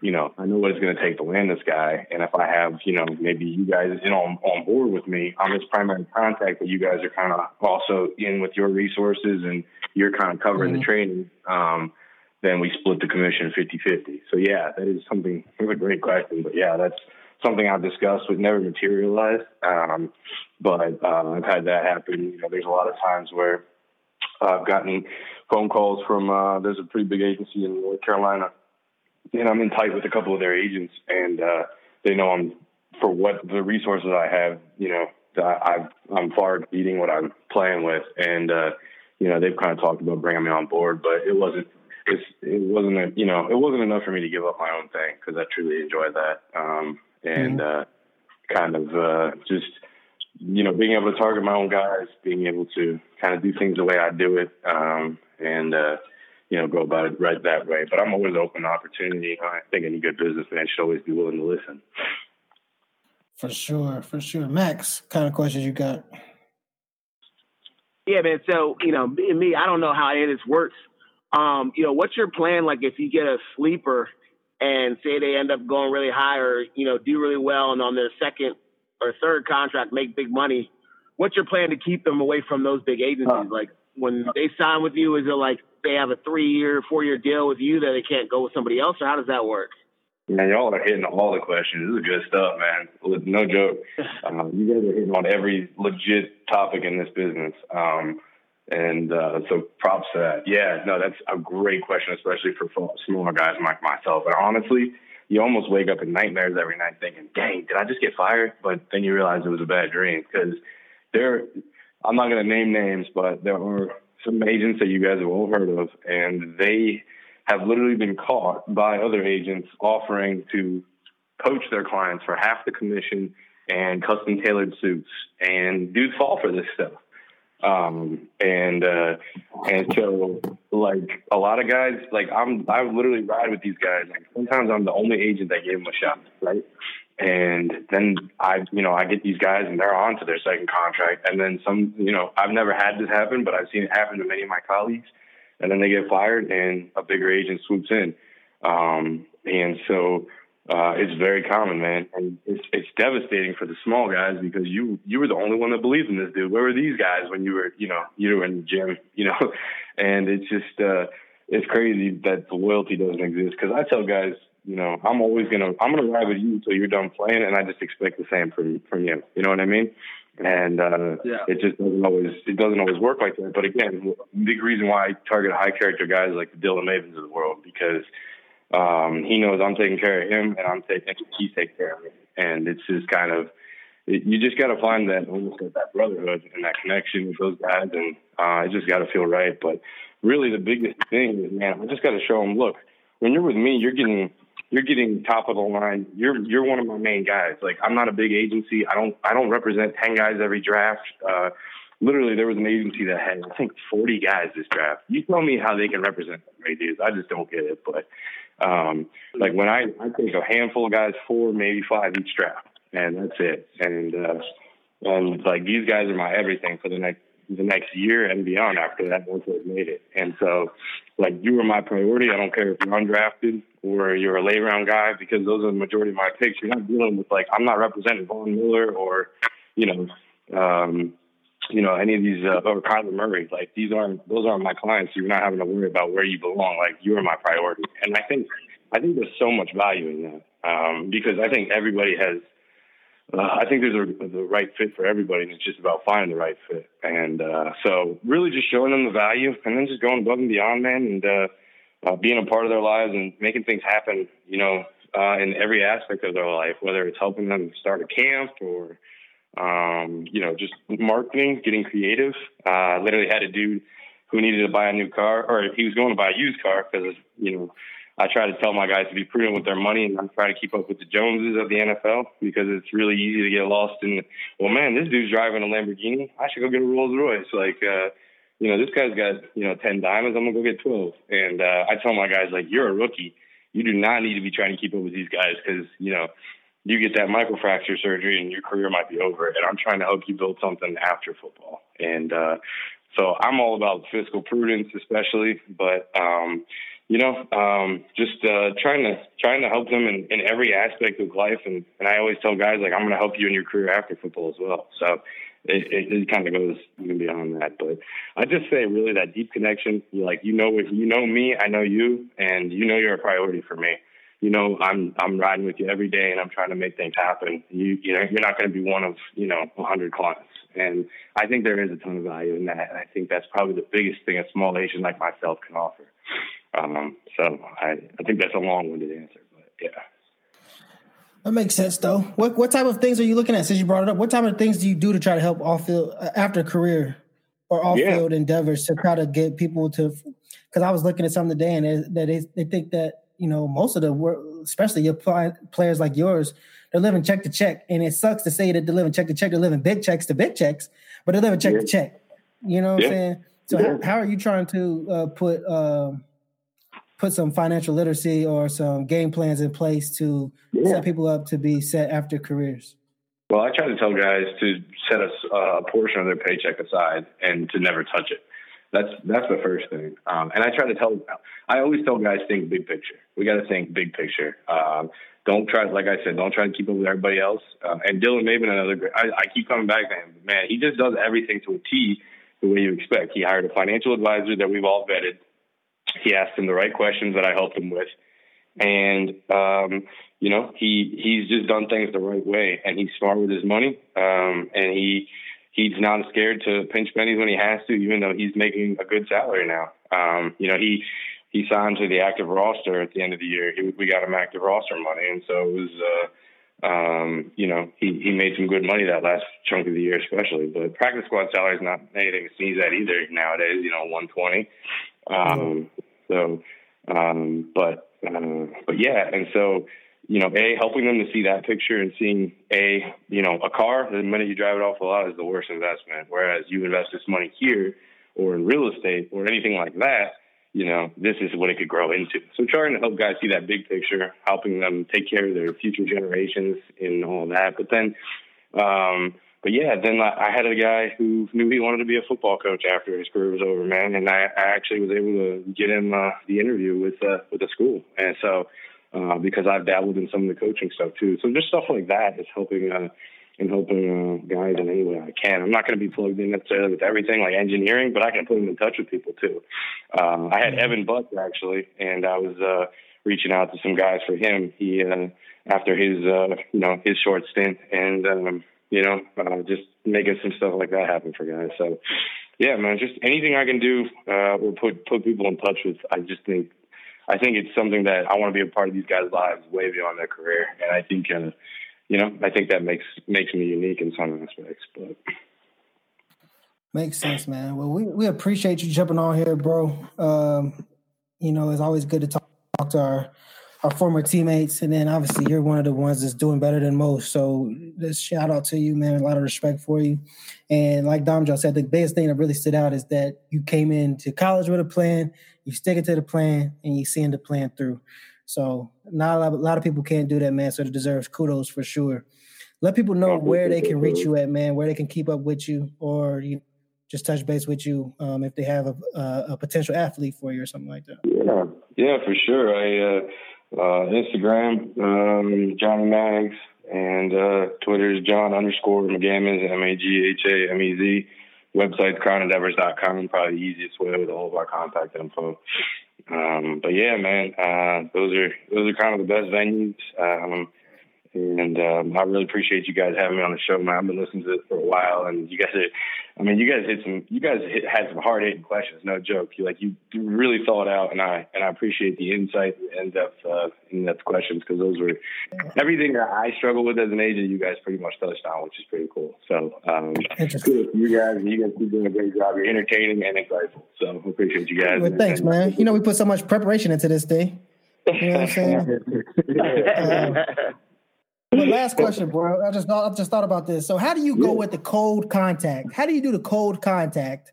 Speaker 5: you know, I know what it's going to take to land this guy, and if I have, you know, maybe you guys in on on board with me, I'm his primary contact, but you guys are kind of also in with your resources, and you're kind of covering mm-hmm. the training. Um, then we split the commission 50-50. So yeah, that is something. It's [LAUGHS] a great question, but yeah, that's something I've discussed but never materialized. Um, but uh, I've had that happen. You know, there's a lot of times where I've gotten phone calls from. Uh, there's a pretty big agency in North Carolina, and I'm in tight with a couple of their agents, and uh, they know I'm for what the resources I have. You know, I, I'm far exceeding what I'm playing with, and uh, you know they've kind of talked about bringing me on board, but it wasn't it's it wasn't a, you know it wasn't enough for me to give up my own thing because I truly enjoyed that um, and mm-hmm. uh, kind of uh, just you know being able to target my own guys, being able to kind of do things the way I do it, um, and uh, you know go about it right that way. But I'm always open to opportunity. I think any good businessman should always be willing to listen.
Speaker 2: For sure, for sure. Max, kind of questions you got?
Speaker 4: Yeah, man. So you know, me, I don't know how any of this works um, you know, what's your plan? Like if you get a sleeper and say they end up going really high or, you know, do really well and on their second or third contract make big money, what's your plan to keep them away from those big agencies? Like when they sign with you, is it like they have a three year, four year deal with you that they can't go with somebody else or how does that work?
Speaker 5: Man, y'all are hitting all the questions. This is good stuff, man. No joke. [LAUGHS] Um, you guys are hitting on every legit topic in this business. Um, And uh, so props to that. Yeah, no, that's a great question, especially for smaller guys like myself. And honestly, you almost wake up in nightmares every night thinking, dang, did I just get fired? But then you realize it was a bad dream because there, I'm not going to name names, but there are some agents that you guys have all heard of, and they have literally been caught by other agents offering to poach their clients for half the commission and custom tailored suits. And dudes fall for this stuff. Um, and uh, and so like a lot of guys, like I'm I literally ride with these guys. Like sometimes I'm the only agent that gave them a shot, right? And then I, you know, I get these guys and they're on to their second contract. And then some, you know, I've never had this happen, but I've seen it happen to many of my colleagues. And then they get fired and a bigger agent swoops in. Um, and so uh, it's very common, man, and it's it's devastating for the small guys because you you were the only one that believed in this dude. Where were these guys when you were you know you were in the gym, [LAUGHS] you know? And it's just uh, it's crazy that the loyalty doesn't exist. Because I tell guys, you know, I'm always gonna I'm gonna ride with you until you're done playing, and I just expect the same from from you. You know what I mean? And uh, yeah. it just doesn't always it doesn't always work like that. But again, big reason why I target high character guys like the Dylan Mabins of the world because um, he knows I'm taking care of him, and I'm taking he's taking care of me. And it's just kind of you just got to find that almost that brotherhood and that connection with those guys, and uh, it just got to feel right. But really, the biggest thing is, man, I just got to show them. Look, when you're with me, you're getting you're getting top of the line. You're you're one of my main guys. Like I'm not a big agency. I don't I don't represent ten guys every draft. Uh, literally, there was an agency that had I think 40 guys this draft. You tell me how they can represent that many dudes. I just don't get it. But um, like when I, I take a handful of guys, four, maybe five each draft, and that's it. And, uh, and like these guys are my everything for the next, the next year and beyond after that once they've made it. And so like you are my priority. I don't care if you're undrafted or you're a late round guy because those are the majority of my picks. You're not dealing with like, I'm not representing Von Miller or, you know, um, you know, any of these, uh, or Kyler Murray, like these aren't, those aren't my clients. You're not having to worry about where you belong. Like you are my priority. And I think, I think there's so much value in that. Um, because I think everybody has, uh, I think there's a, the right fit for everybody, and it's just about finding the right fit. And uh, so, really, just showing them the value, and then just going above and beyond, man, and uh, uh, being a part of their lives and making things happen. You know, uh, in every aspect of their life, whether it's helping them start a camp or um, you know, just marketing, getting creative. Uh, literally had a dude who needed to buy a new car, or he was going to buy a used car because, you know, I try to tell my guys to be prudent with their money and not try to keep up with the Joneses of the NFL because it's really easy to get lost in, well, man, this dude's driving a Lamborghini. I should go get a Rolls Royce. Like, uh, you know, this guy's got, you know, 10 diamonds. I'm to go get 12. And uh, I tell my guys, like, you're a rookie. You do not need to be trying to keep up with these guys because, you know, you get that microfracture surgery and your career might be over. And I'm trying to help you build something after football. And uh, so I'm all about fiscal prudence, especially, but um, you know, um, just uh, trying to trying to help them in, in every aspect of life. And, and I always tell guys like I'm going to help you in your career after football as well. So it, it, it kind of goes even beyond that. But I just say really that deep connection. You Like you know, you know me, I know you, and you know you're a priority for me you know, I'm I'm riding with you every day, and I'm trying to make things happen. You you know, you're not going to be one of you know 100 clients, and I think there is a ton of value in that. And I think that's probably the biggest thing a small agent like myself can offer. Um, so I I think that's a long-winded answer, but yeah.
Speaker 2: That makes sense, though. What what type of things are you looking at? Since you brought it up, what type of things do you do to try to help off field uh, after career or off field yeah. endeavors to try to get people to? Because I was looking at some today, and they, they they think that you know, most of the especially your players like yours, they're living check to check, and it sucks to say that they're living check to check. They're living big checks to big checks, but they're living check yeah. to check. You know what yeah. I'm saying? So yeah. how, how, are you trying to uh, put uh, put some financial literacy or some game plans in place to set people up to be set after careers?
Speaker 5: Well, I try to tell guys to set a, a portion of their paycheck aside and to never touch it. That's that's the first thing. Um, and I try to tell, I always tell guys think big picture. We got to think big picture. Um, don't try, like I said, don't try to keep up with everybody else. Um, and Dylan Mabin, another great. I, I keep coming back to him. Man, he just does everything to a T the way you expect. He hired a financial advisor that we've all vetted. He asked him the right questions that I helped him with, and um, you know he he's just done things the right way, and he's smart with his money, um, and he he's not scared to pinch pennies when he has to, even though he's making a good salary now. Um, you know, he he signed to the active roster at the end of the year. He, we got him active roster money, and so it was. Uh, um, you know, he, he made some good money that last chunk of the year, especially. But practice squad salary is not anything to sneeze at either nowadays. You know, 120. Um, so, um, but uh, but yeah, and so you know, a helping them to see that picture and seeing a you know a car the minute you drive it off the lot is the worst investment. Whereas you invest this money here or in real estate or anything like that you know, this is what it could grow into. So trying to help guys see that big picture, helping them take care of their future generations and all that. But then, um, but yeah, then I had a guy who knew he wanted to be a football coach after his career was over, man. And I, I actually was able to get him uh, the interview with uh, with the school. And so, uh, because I've dabbled in some of the coaching stuff too, so just stuff like that is helping. Uh, and helping uh, guys in any way I can. I'm not going to be plugged in necessarily with everything like engineering, but I can put them in touch with people too. Um, I had. Evan Butts actually, and I was uh, reaching out to some guys for him. He uh, after his uh, you know his short stint, and um, you know uh, just making some stuff like that happen for guys. So yeah, man, just anything I can do uh, or put put people in touch with. I just think I think it's something that I want to be a part of these guys' lives way beyond their career, and I think. Uh, you know, I think that makes makes me unique in some aspects. But
Speaker 2: makes sense, man. Well, we we appreciate you jumping on here, bro. Um, you know, it's always good to talk, talk to our our former teammates, and then obviously you're one of the ones that's doing better than most. So just shout out to you, man. A lot of respect for you. And like Dom Joe said, the biggest thing that really stood out is that you came into college with a plan, you stick it to the plan, and you seeing the plan through. So not a lot, a lot of people can't do that, man. So it deserves kudos for sure. Let people know where they can reach you at, man. Where they can keep up with you, or you just touch base with you um, if they have a, a, a, potential athlete for you or something like that.
Speaker 5: Yeah, yeah, for sure. I uh, uh, Instagram um, Johnny Mags and uh, Twitter is John underscore Maghamez M A G H A M E Z. Website crownendeavors.com, probably the easiest way with all of our contact info. Um, but yeah, man, uh, those are those are kind of the best venues. Um, and um, I really appreciate you guys having me on the show, man. I've been listening to it for a while, and you guys are, I mean, you guys hit some, you guys hit, had some hard hitting questions, no joke. You like you really thought out, and I and I appreciate the insight and depth uh, in depth questions because those were everything that I struggle with as an agent. You guys pretty much touched on, which is pretty cool. So, um, you guys, you guys keep doing a great job. You're entertaining and insightful. So, appreciate you guys.
Speaker 2: Well, thanks, man. You know, we put so much preparation into this thing. You know what I'm saying? uh, [LAUGHS] but [LAUGHS] last question, bro. I just thought I just thought about this. So how do you go with the cold contact? How do you do the cold contact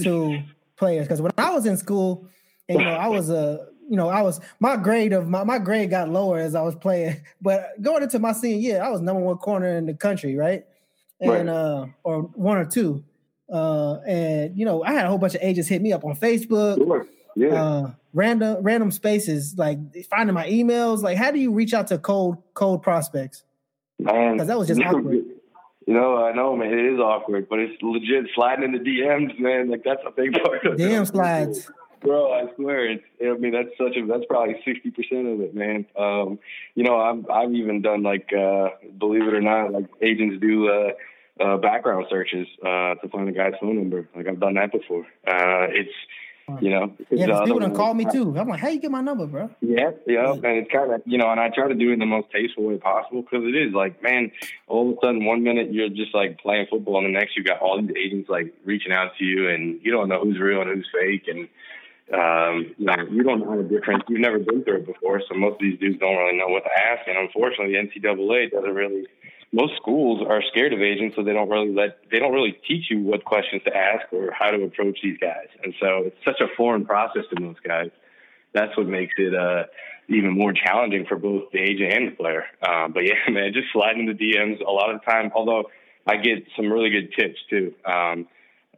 Speaker 2: to players? Because when I was in school, and you know, I was a you know, I was my grade of my, my grade got lower as I was playing. [LAUGHS] But going into my senior year, I was number one corner in the country, right? And right. uh or one or two. Uh and you know, I had a whole bunch of agents hit me up on Facebook. Sure. Yeah. Uh, random random spaces, like finding my emails. Like, how do you reach out to cold cold prospects?
Speaker 5: Man,
Speaker 2: because that was just awkward.
Speaker 5: You know, I know, man. It is awkward, but it's legit sliding in the DMs, man. Like that's a big [LAUGHS] part of it.
Speaker 2: DM slides.
Speaker 5: Bro, I swear, it's, I mean that's such a that's probably sixty percent of it, man. Um, you know, I've I've even done like, uh, believe it or not, like agents do uh, uh, background searches uh, to find a guy's phone number. Like I've done that before. Uh, it's you know,
Speaker 2: yeah, uh, people done called me too. I'm like, how you get my number, bro?
Speaker 5: Yeah, yeah, and it's kind of you know, and I try to do it in the most tasteful way possible because it is like, man, all of a sudden one minute you're just like playing football, and the next you got all these agents like reaching out to you, and you don't know who's real and who's fake, and um, you know, you don't know the difference. You've never been through it before, so most of these dudes don't really know what to ask, and unfortunately, the NCAA doesn't really most schools are scared of agents, so they don't really let they don't really teach you what questions to ask or how to approach these guys. And so it's such a foreign process to most guys. That's what makes it uh, even more challenging for both the agent and the player. Um, but yeah, [LAUGHS] man, just sliding the DMs a lot of the time. Although I get some really good tips too. Um,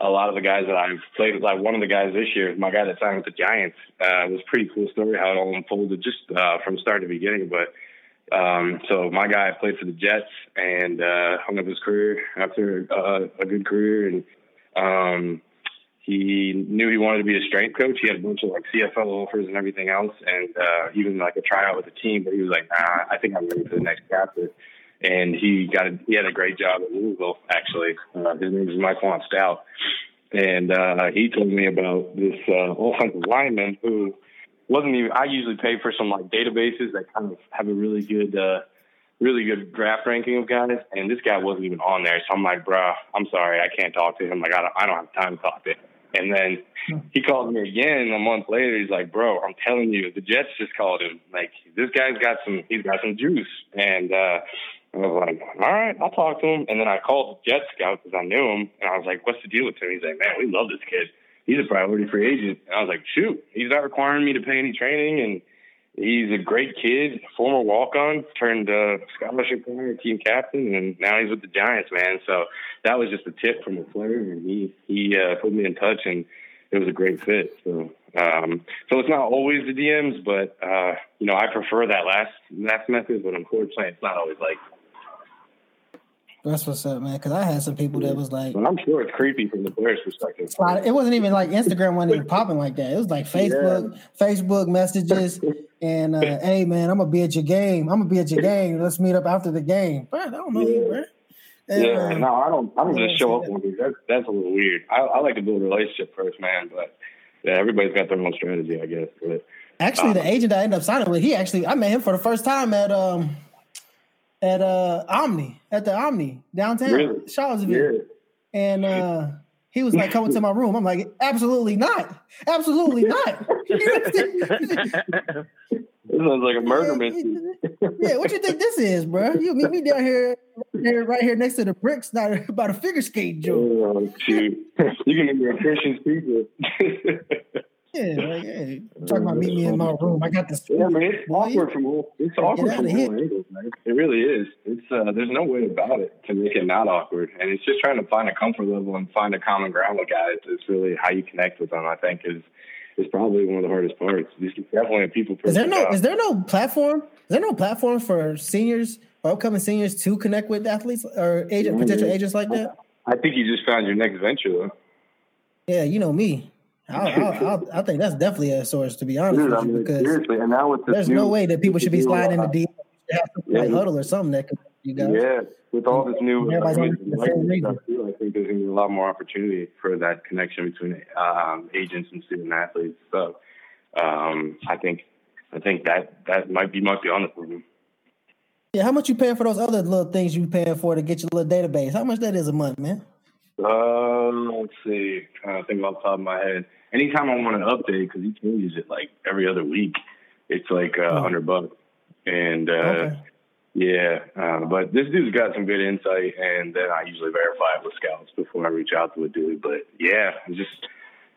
Speaker 5: a lot of the guys that I've played with, like one of the guys this year, my guy that signed with the Giants, uh, was pretty cool story how it all unfolded just uh, from start to beginning. But um, so my guy played for the Jets and uh, hung up his career after uh, a good career, and um, he knew he wanted to be a strength coach. He had a bunch of like CFL offers and everything else, and uh, even like a tryout with the team. But he was like, nah, I think I'm ready for the next chapter. and he got a, he had a great job at Louisville. Actually, uh, his name is Mike Juan Stout, and uh, he told me about this uh, offensive [LAUGHS] lineman who wasn't even. I usually pay for some like databases that kind of have a really good. Uh, really good draft ranking of guys, and this guy wasn't even on there. So I'm like, bro, I'm sorry, I can't talk to him. Like, I don't, I don't have time to talk to him. And then he called me again a month later. He's like, bro, I'm telling you, the Jets just called him. Like, this guy's got some, he's got some juice. And uh, I was like, all right, I'll talk to him. And then I called the Jet scout because I knew him, and I was like, what's the deal with him? He's like, man, we love this kid. He's a priority free agent. And I was like, shoot, he's not requiring me to pay any training, and he's a great kid, former walk on, turned uh, scholarship player, team captain, and now he's with the Giants, man. So that was just a tip from a player, and he he uh, put me in touch, and it was a great fit. So um, so it's not always the DMs, but uh, you know I prefer that last last method, but unfortunately it's not always like.
Speaker 2: That's what's up, man. Because I had some people that was like,
Speaker 5: But I'm sure it's creepy from the player's perspective.
Speaker 2: it wasn't even like Instagram wasn't even [LAUGHS] popping like that. It was like Facebook, Facebook messages, [LAUGHS] and uh, hey man, I'm gonna be at your game. I'm gonna be at your game. Let's meet up after the game. Bro, I don't know you, bro. And,
Speaker 5: Yeah,
Speaker 2: uh,
Speaker 5: no, I don't. I don't
Speaker 2: yeah,
Speaker 5: just show up on these. That's that's a little weird. I, I like to build a relationship first, man. But yeah, everybody's got their own strategy, I guess. But
Speaker 2: Actually, the agent I ended up signing with, he actually I met him for the first time at um at uh Omni at the Omni downtown
Speaker 5: Really?
Speaker 2: Charlottesville,
Speaker 5: yeah,
Speaker 2: and uh he was like coming to my room. I'm like, absolutely not, absolutely [LAUGHS] not.
Speaker 5: this sounds like a murder mystery.
Speaker 2: yeah, what you think this is, bro? You meet me down here, here right here next to the bricks, not [LAUGHS] about a figure skate joke.
Speaker 5: Oh, shoot, [LAUGHS] you can be a Christian speaker.
Speaker 2: Yeah, like, hey, talking about meet me in my room. I got this.
Speaker 5: Yeah, man, it's awkward from all. It's awkward from all angles, man. It really is. It's uh, there's no way about it to make it not awkward, and it's just trying to find a comfort level and find a common ground with guys. It's really how you connect with them. I think is is probably one of the hardest parts. It's definitely a people.
Speaker 2: Is there no
Speaker 5: job.
Speaker 2: is there no platform? Is there no platform for seniors or upcoming seniors to connect with athletes or agent potential agents like that?
Speaker 5: I think you just found your next venture, though.
Speaker 2: Yeah, you know me. I, I, I, I think that's definitely a source to be honest
Speaker 5: Dude,
Speaker 2: with you
Speaker 5: mean,
Speaker 2: because
Speaker 5: seriously, and now with this
Speaker 2: there's
Speaker 5: new,
Speaker 2: no way that people should be sliding
Speaker 5: uh,
Speaker 2: into DM. You have
Speaker 5: yeah.
Speaker 2: play huddle or something that could you guys.
Speaker 5: Yeah, with all this new
Speaker 2: Everybody's
Speaker 5: uh,
Speaker 2: on the same reason.
Speaker 5: stuff too, I think there's going to be a lot more opportunity for that connection between um, agents and student athletes. So um, I think I think that that might be might be on the program.
Speaker 2: Yeah, how much you paying for those other little things you paying for to get your little database? How much that is a month, man?
Speaker 5: Um, let's see. Trying to think off the top of my head. Anytime I want an update, because he changes it like every other week, it's like a
Speaker 2: Oh.
Speaker 5: hundred bucks. And uh,
Speaker 2: Okay.
Speaker 5: yeah, uh, but this dude's got some good insight, and then I usually verify it with scouts before I reach out to a dude. But yeah, just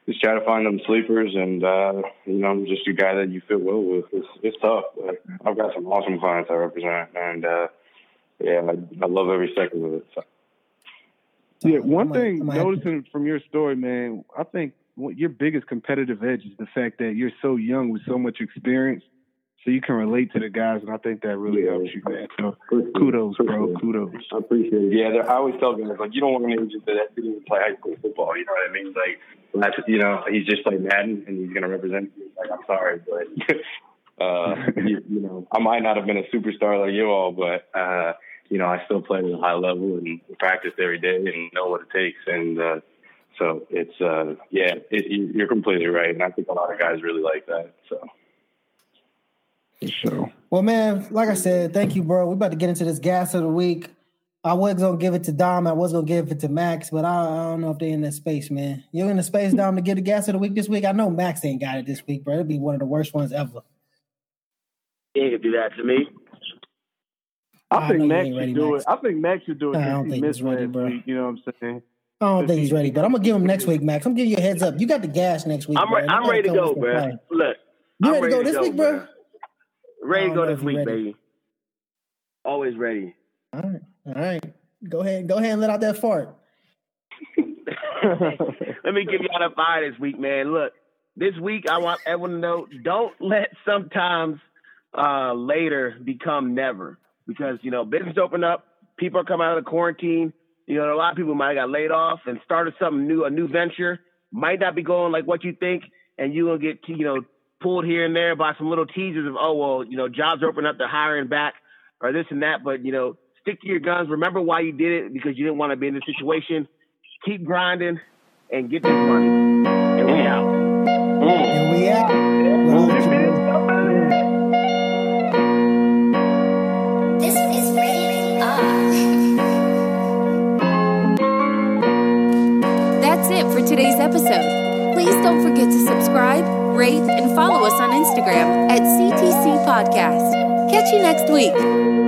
Speaker 5: just try to find them sleepers, and uh, you know, I'm just a guy that you fit well with. It's, it's tough. But I've got some awesome clients I represent, and uh, yeah, I, I love every second of it. So.
Speaker 6: Yeah, one thing
Speaker 2: I might have to-
Speaker 6: noticing from your story, man, I think what your biggest competitive edge is the fact that you're so young with so much experience, so you can relate to the guys, and I think that really
Speaker 5: Yeah.
Speaker 6: helps you, man. So
Speaker 5: Appreciate it.
Speaker 6: kudos, bro,
Speaker 5: Appreciate it.
Speaker 6: kudos.
Speaker 5: I appreciate it. Yeah, there- I always tell guys like you don't want an agent that didn't even play high school football. You know what I mean? Like that's you know he's just played Madden and he's gonna represent. You. Like I'm sorry, but [LAUGHS] uh, [LAUGHS] you, you know I might not have been a superstar like you all, but uh, you know I still played at a high level and practiced every day and know what it takes. And uh, so it's uh, yeah, it, you- you're completely right, and I think a lot of guys really like that. So.
Speaker 6: So
Speaker 2: Well, man, like I said, thank you, bro. We're about to get into this gas of the week. I was gonna give it to Dom. I was gonna give it to Max, but I, I don't know if they're in that space, man. You're in the space, Dom, to get the gas of the week this week? I know Max ain't got it this week, bro. It'll be one of the worst ones ever.
Speaker 4: You ain't gonna do that to me.
Speaker 6: I
Speaker 2: I
Speaker 6: think Max
Speaker 2: ain't ready,
Speaker 6: should do
Speaker 2: Max.
Speaker 6: it. I think Max should do it
Speaker 2: I don't
Speaker 6: he
Speaker 2: think he's ready, bro.
Speaker 6: week. You know what I'm saying?
Speaker 2: I don't think he's ready, but I'm gonna give him next week, Max. I'm giving you a heads up. You got the gas next week.
Speaker 4: I'm
Speaker 2: bro.
Speaker 4: re- I'm ready to go,
Speaker 2: with some
Speaker 4: bro.
Speaker 2: play.
Speaker 4: Look,
Speaker 2: You
Speaker 4: I'm
Speaker 2: ready to go this week, bro?
Speaker 4: bro. Ready to go this week,
Speaker 2: ready.
Speaker 4: baby. Always ready.
Speaker 2: All right, all right. Go ahead, go ahead and let out that fart. [LAUGHS]
Speaker 4: Let me give y'all the fire this week, man. Look, this week I want everyone to know: don't let sometimes uh, later become never, because you know business open up, people are coming out of the quarantine. You know, a lot of people might have got laid off and started something new, a new venture. Might not be going like what you think, and you will get you know pulled here and there by some little teasers of oh well, you know jobs are opening up, they're hiring back, or this and that. But you know, Stick to your guns. Remember why you did it because you didn't want to be in this situation. Keep grinding and get this money. And we out.
Speaker 2: And
Speaker 1: today's episode. Please don't forget to subscribe, rate, and follow us on Instagram at CTC Podcast. Catch you next week.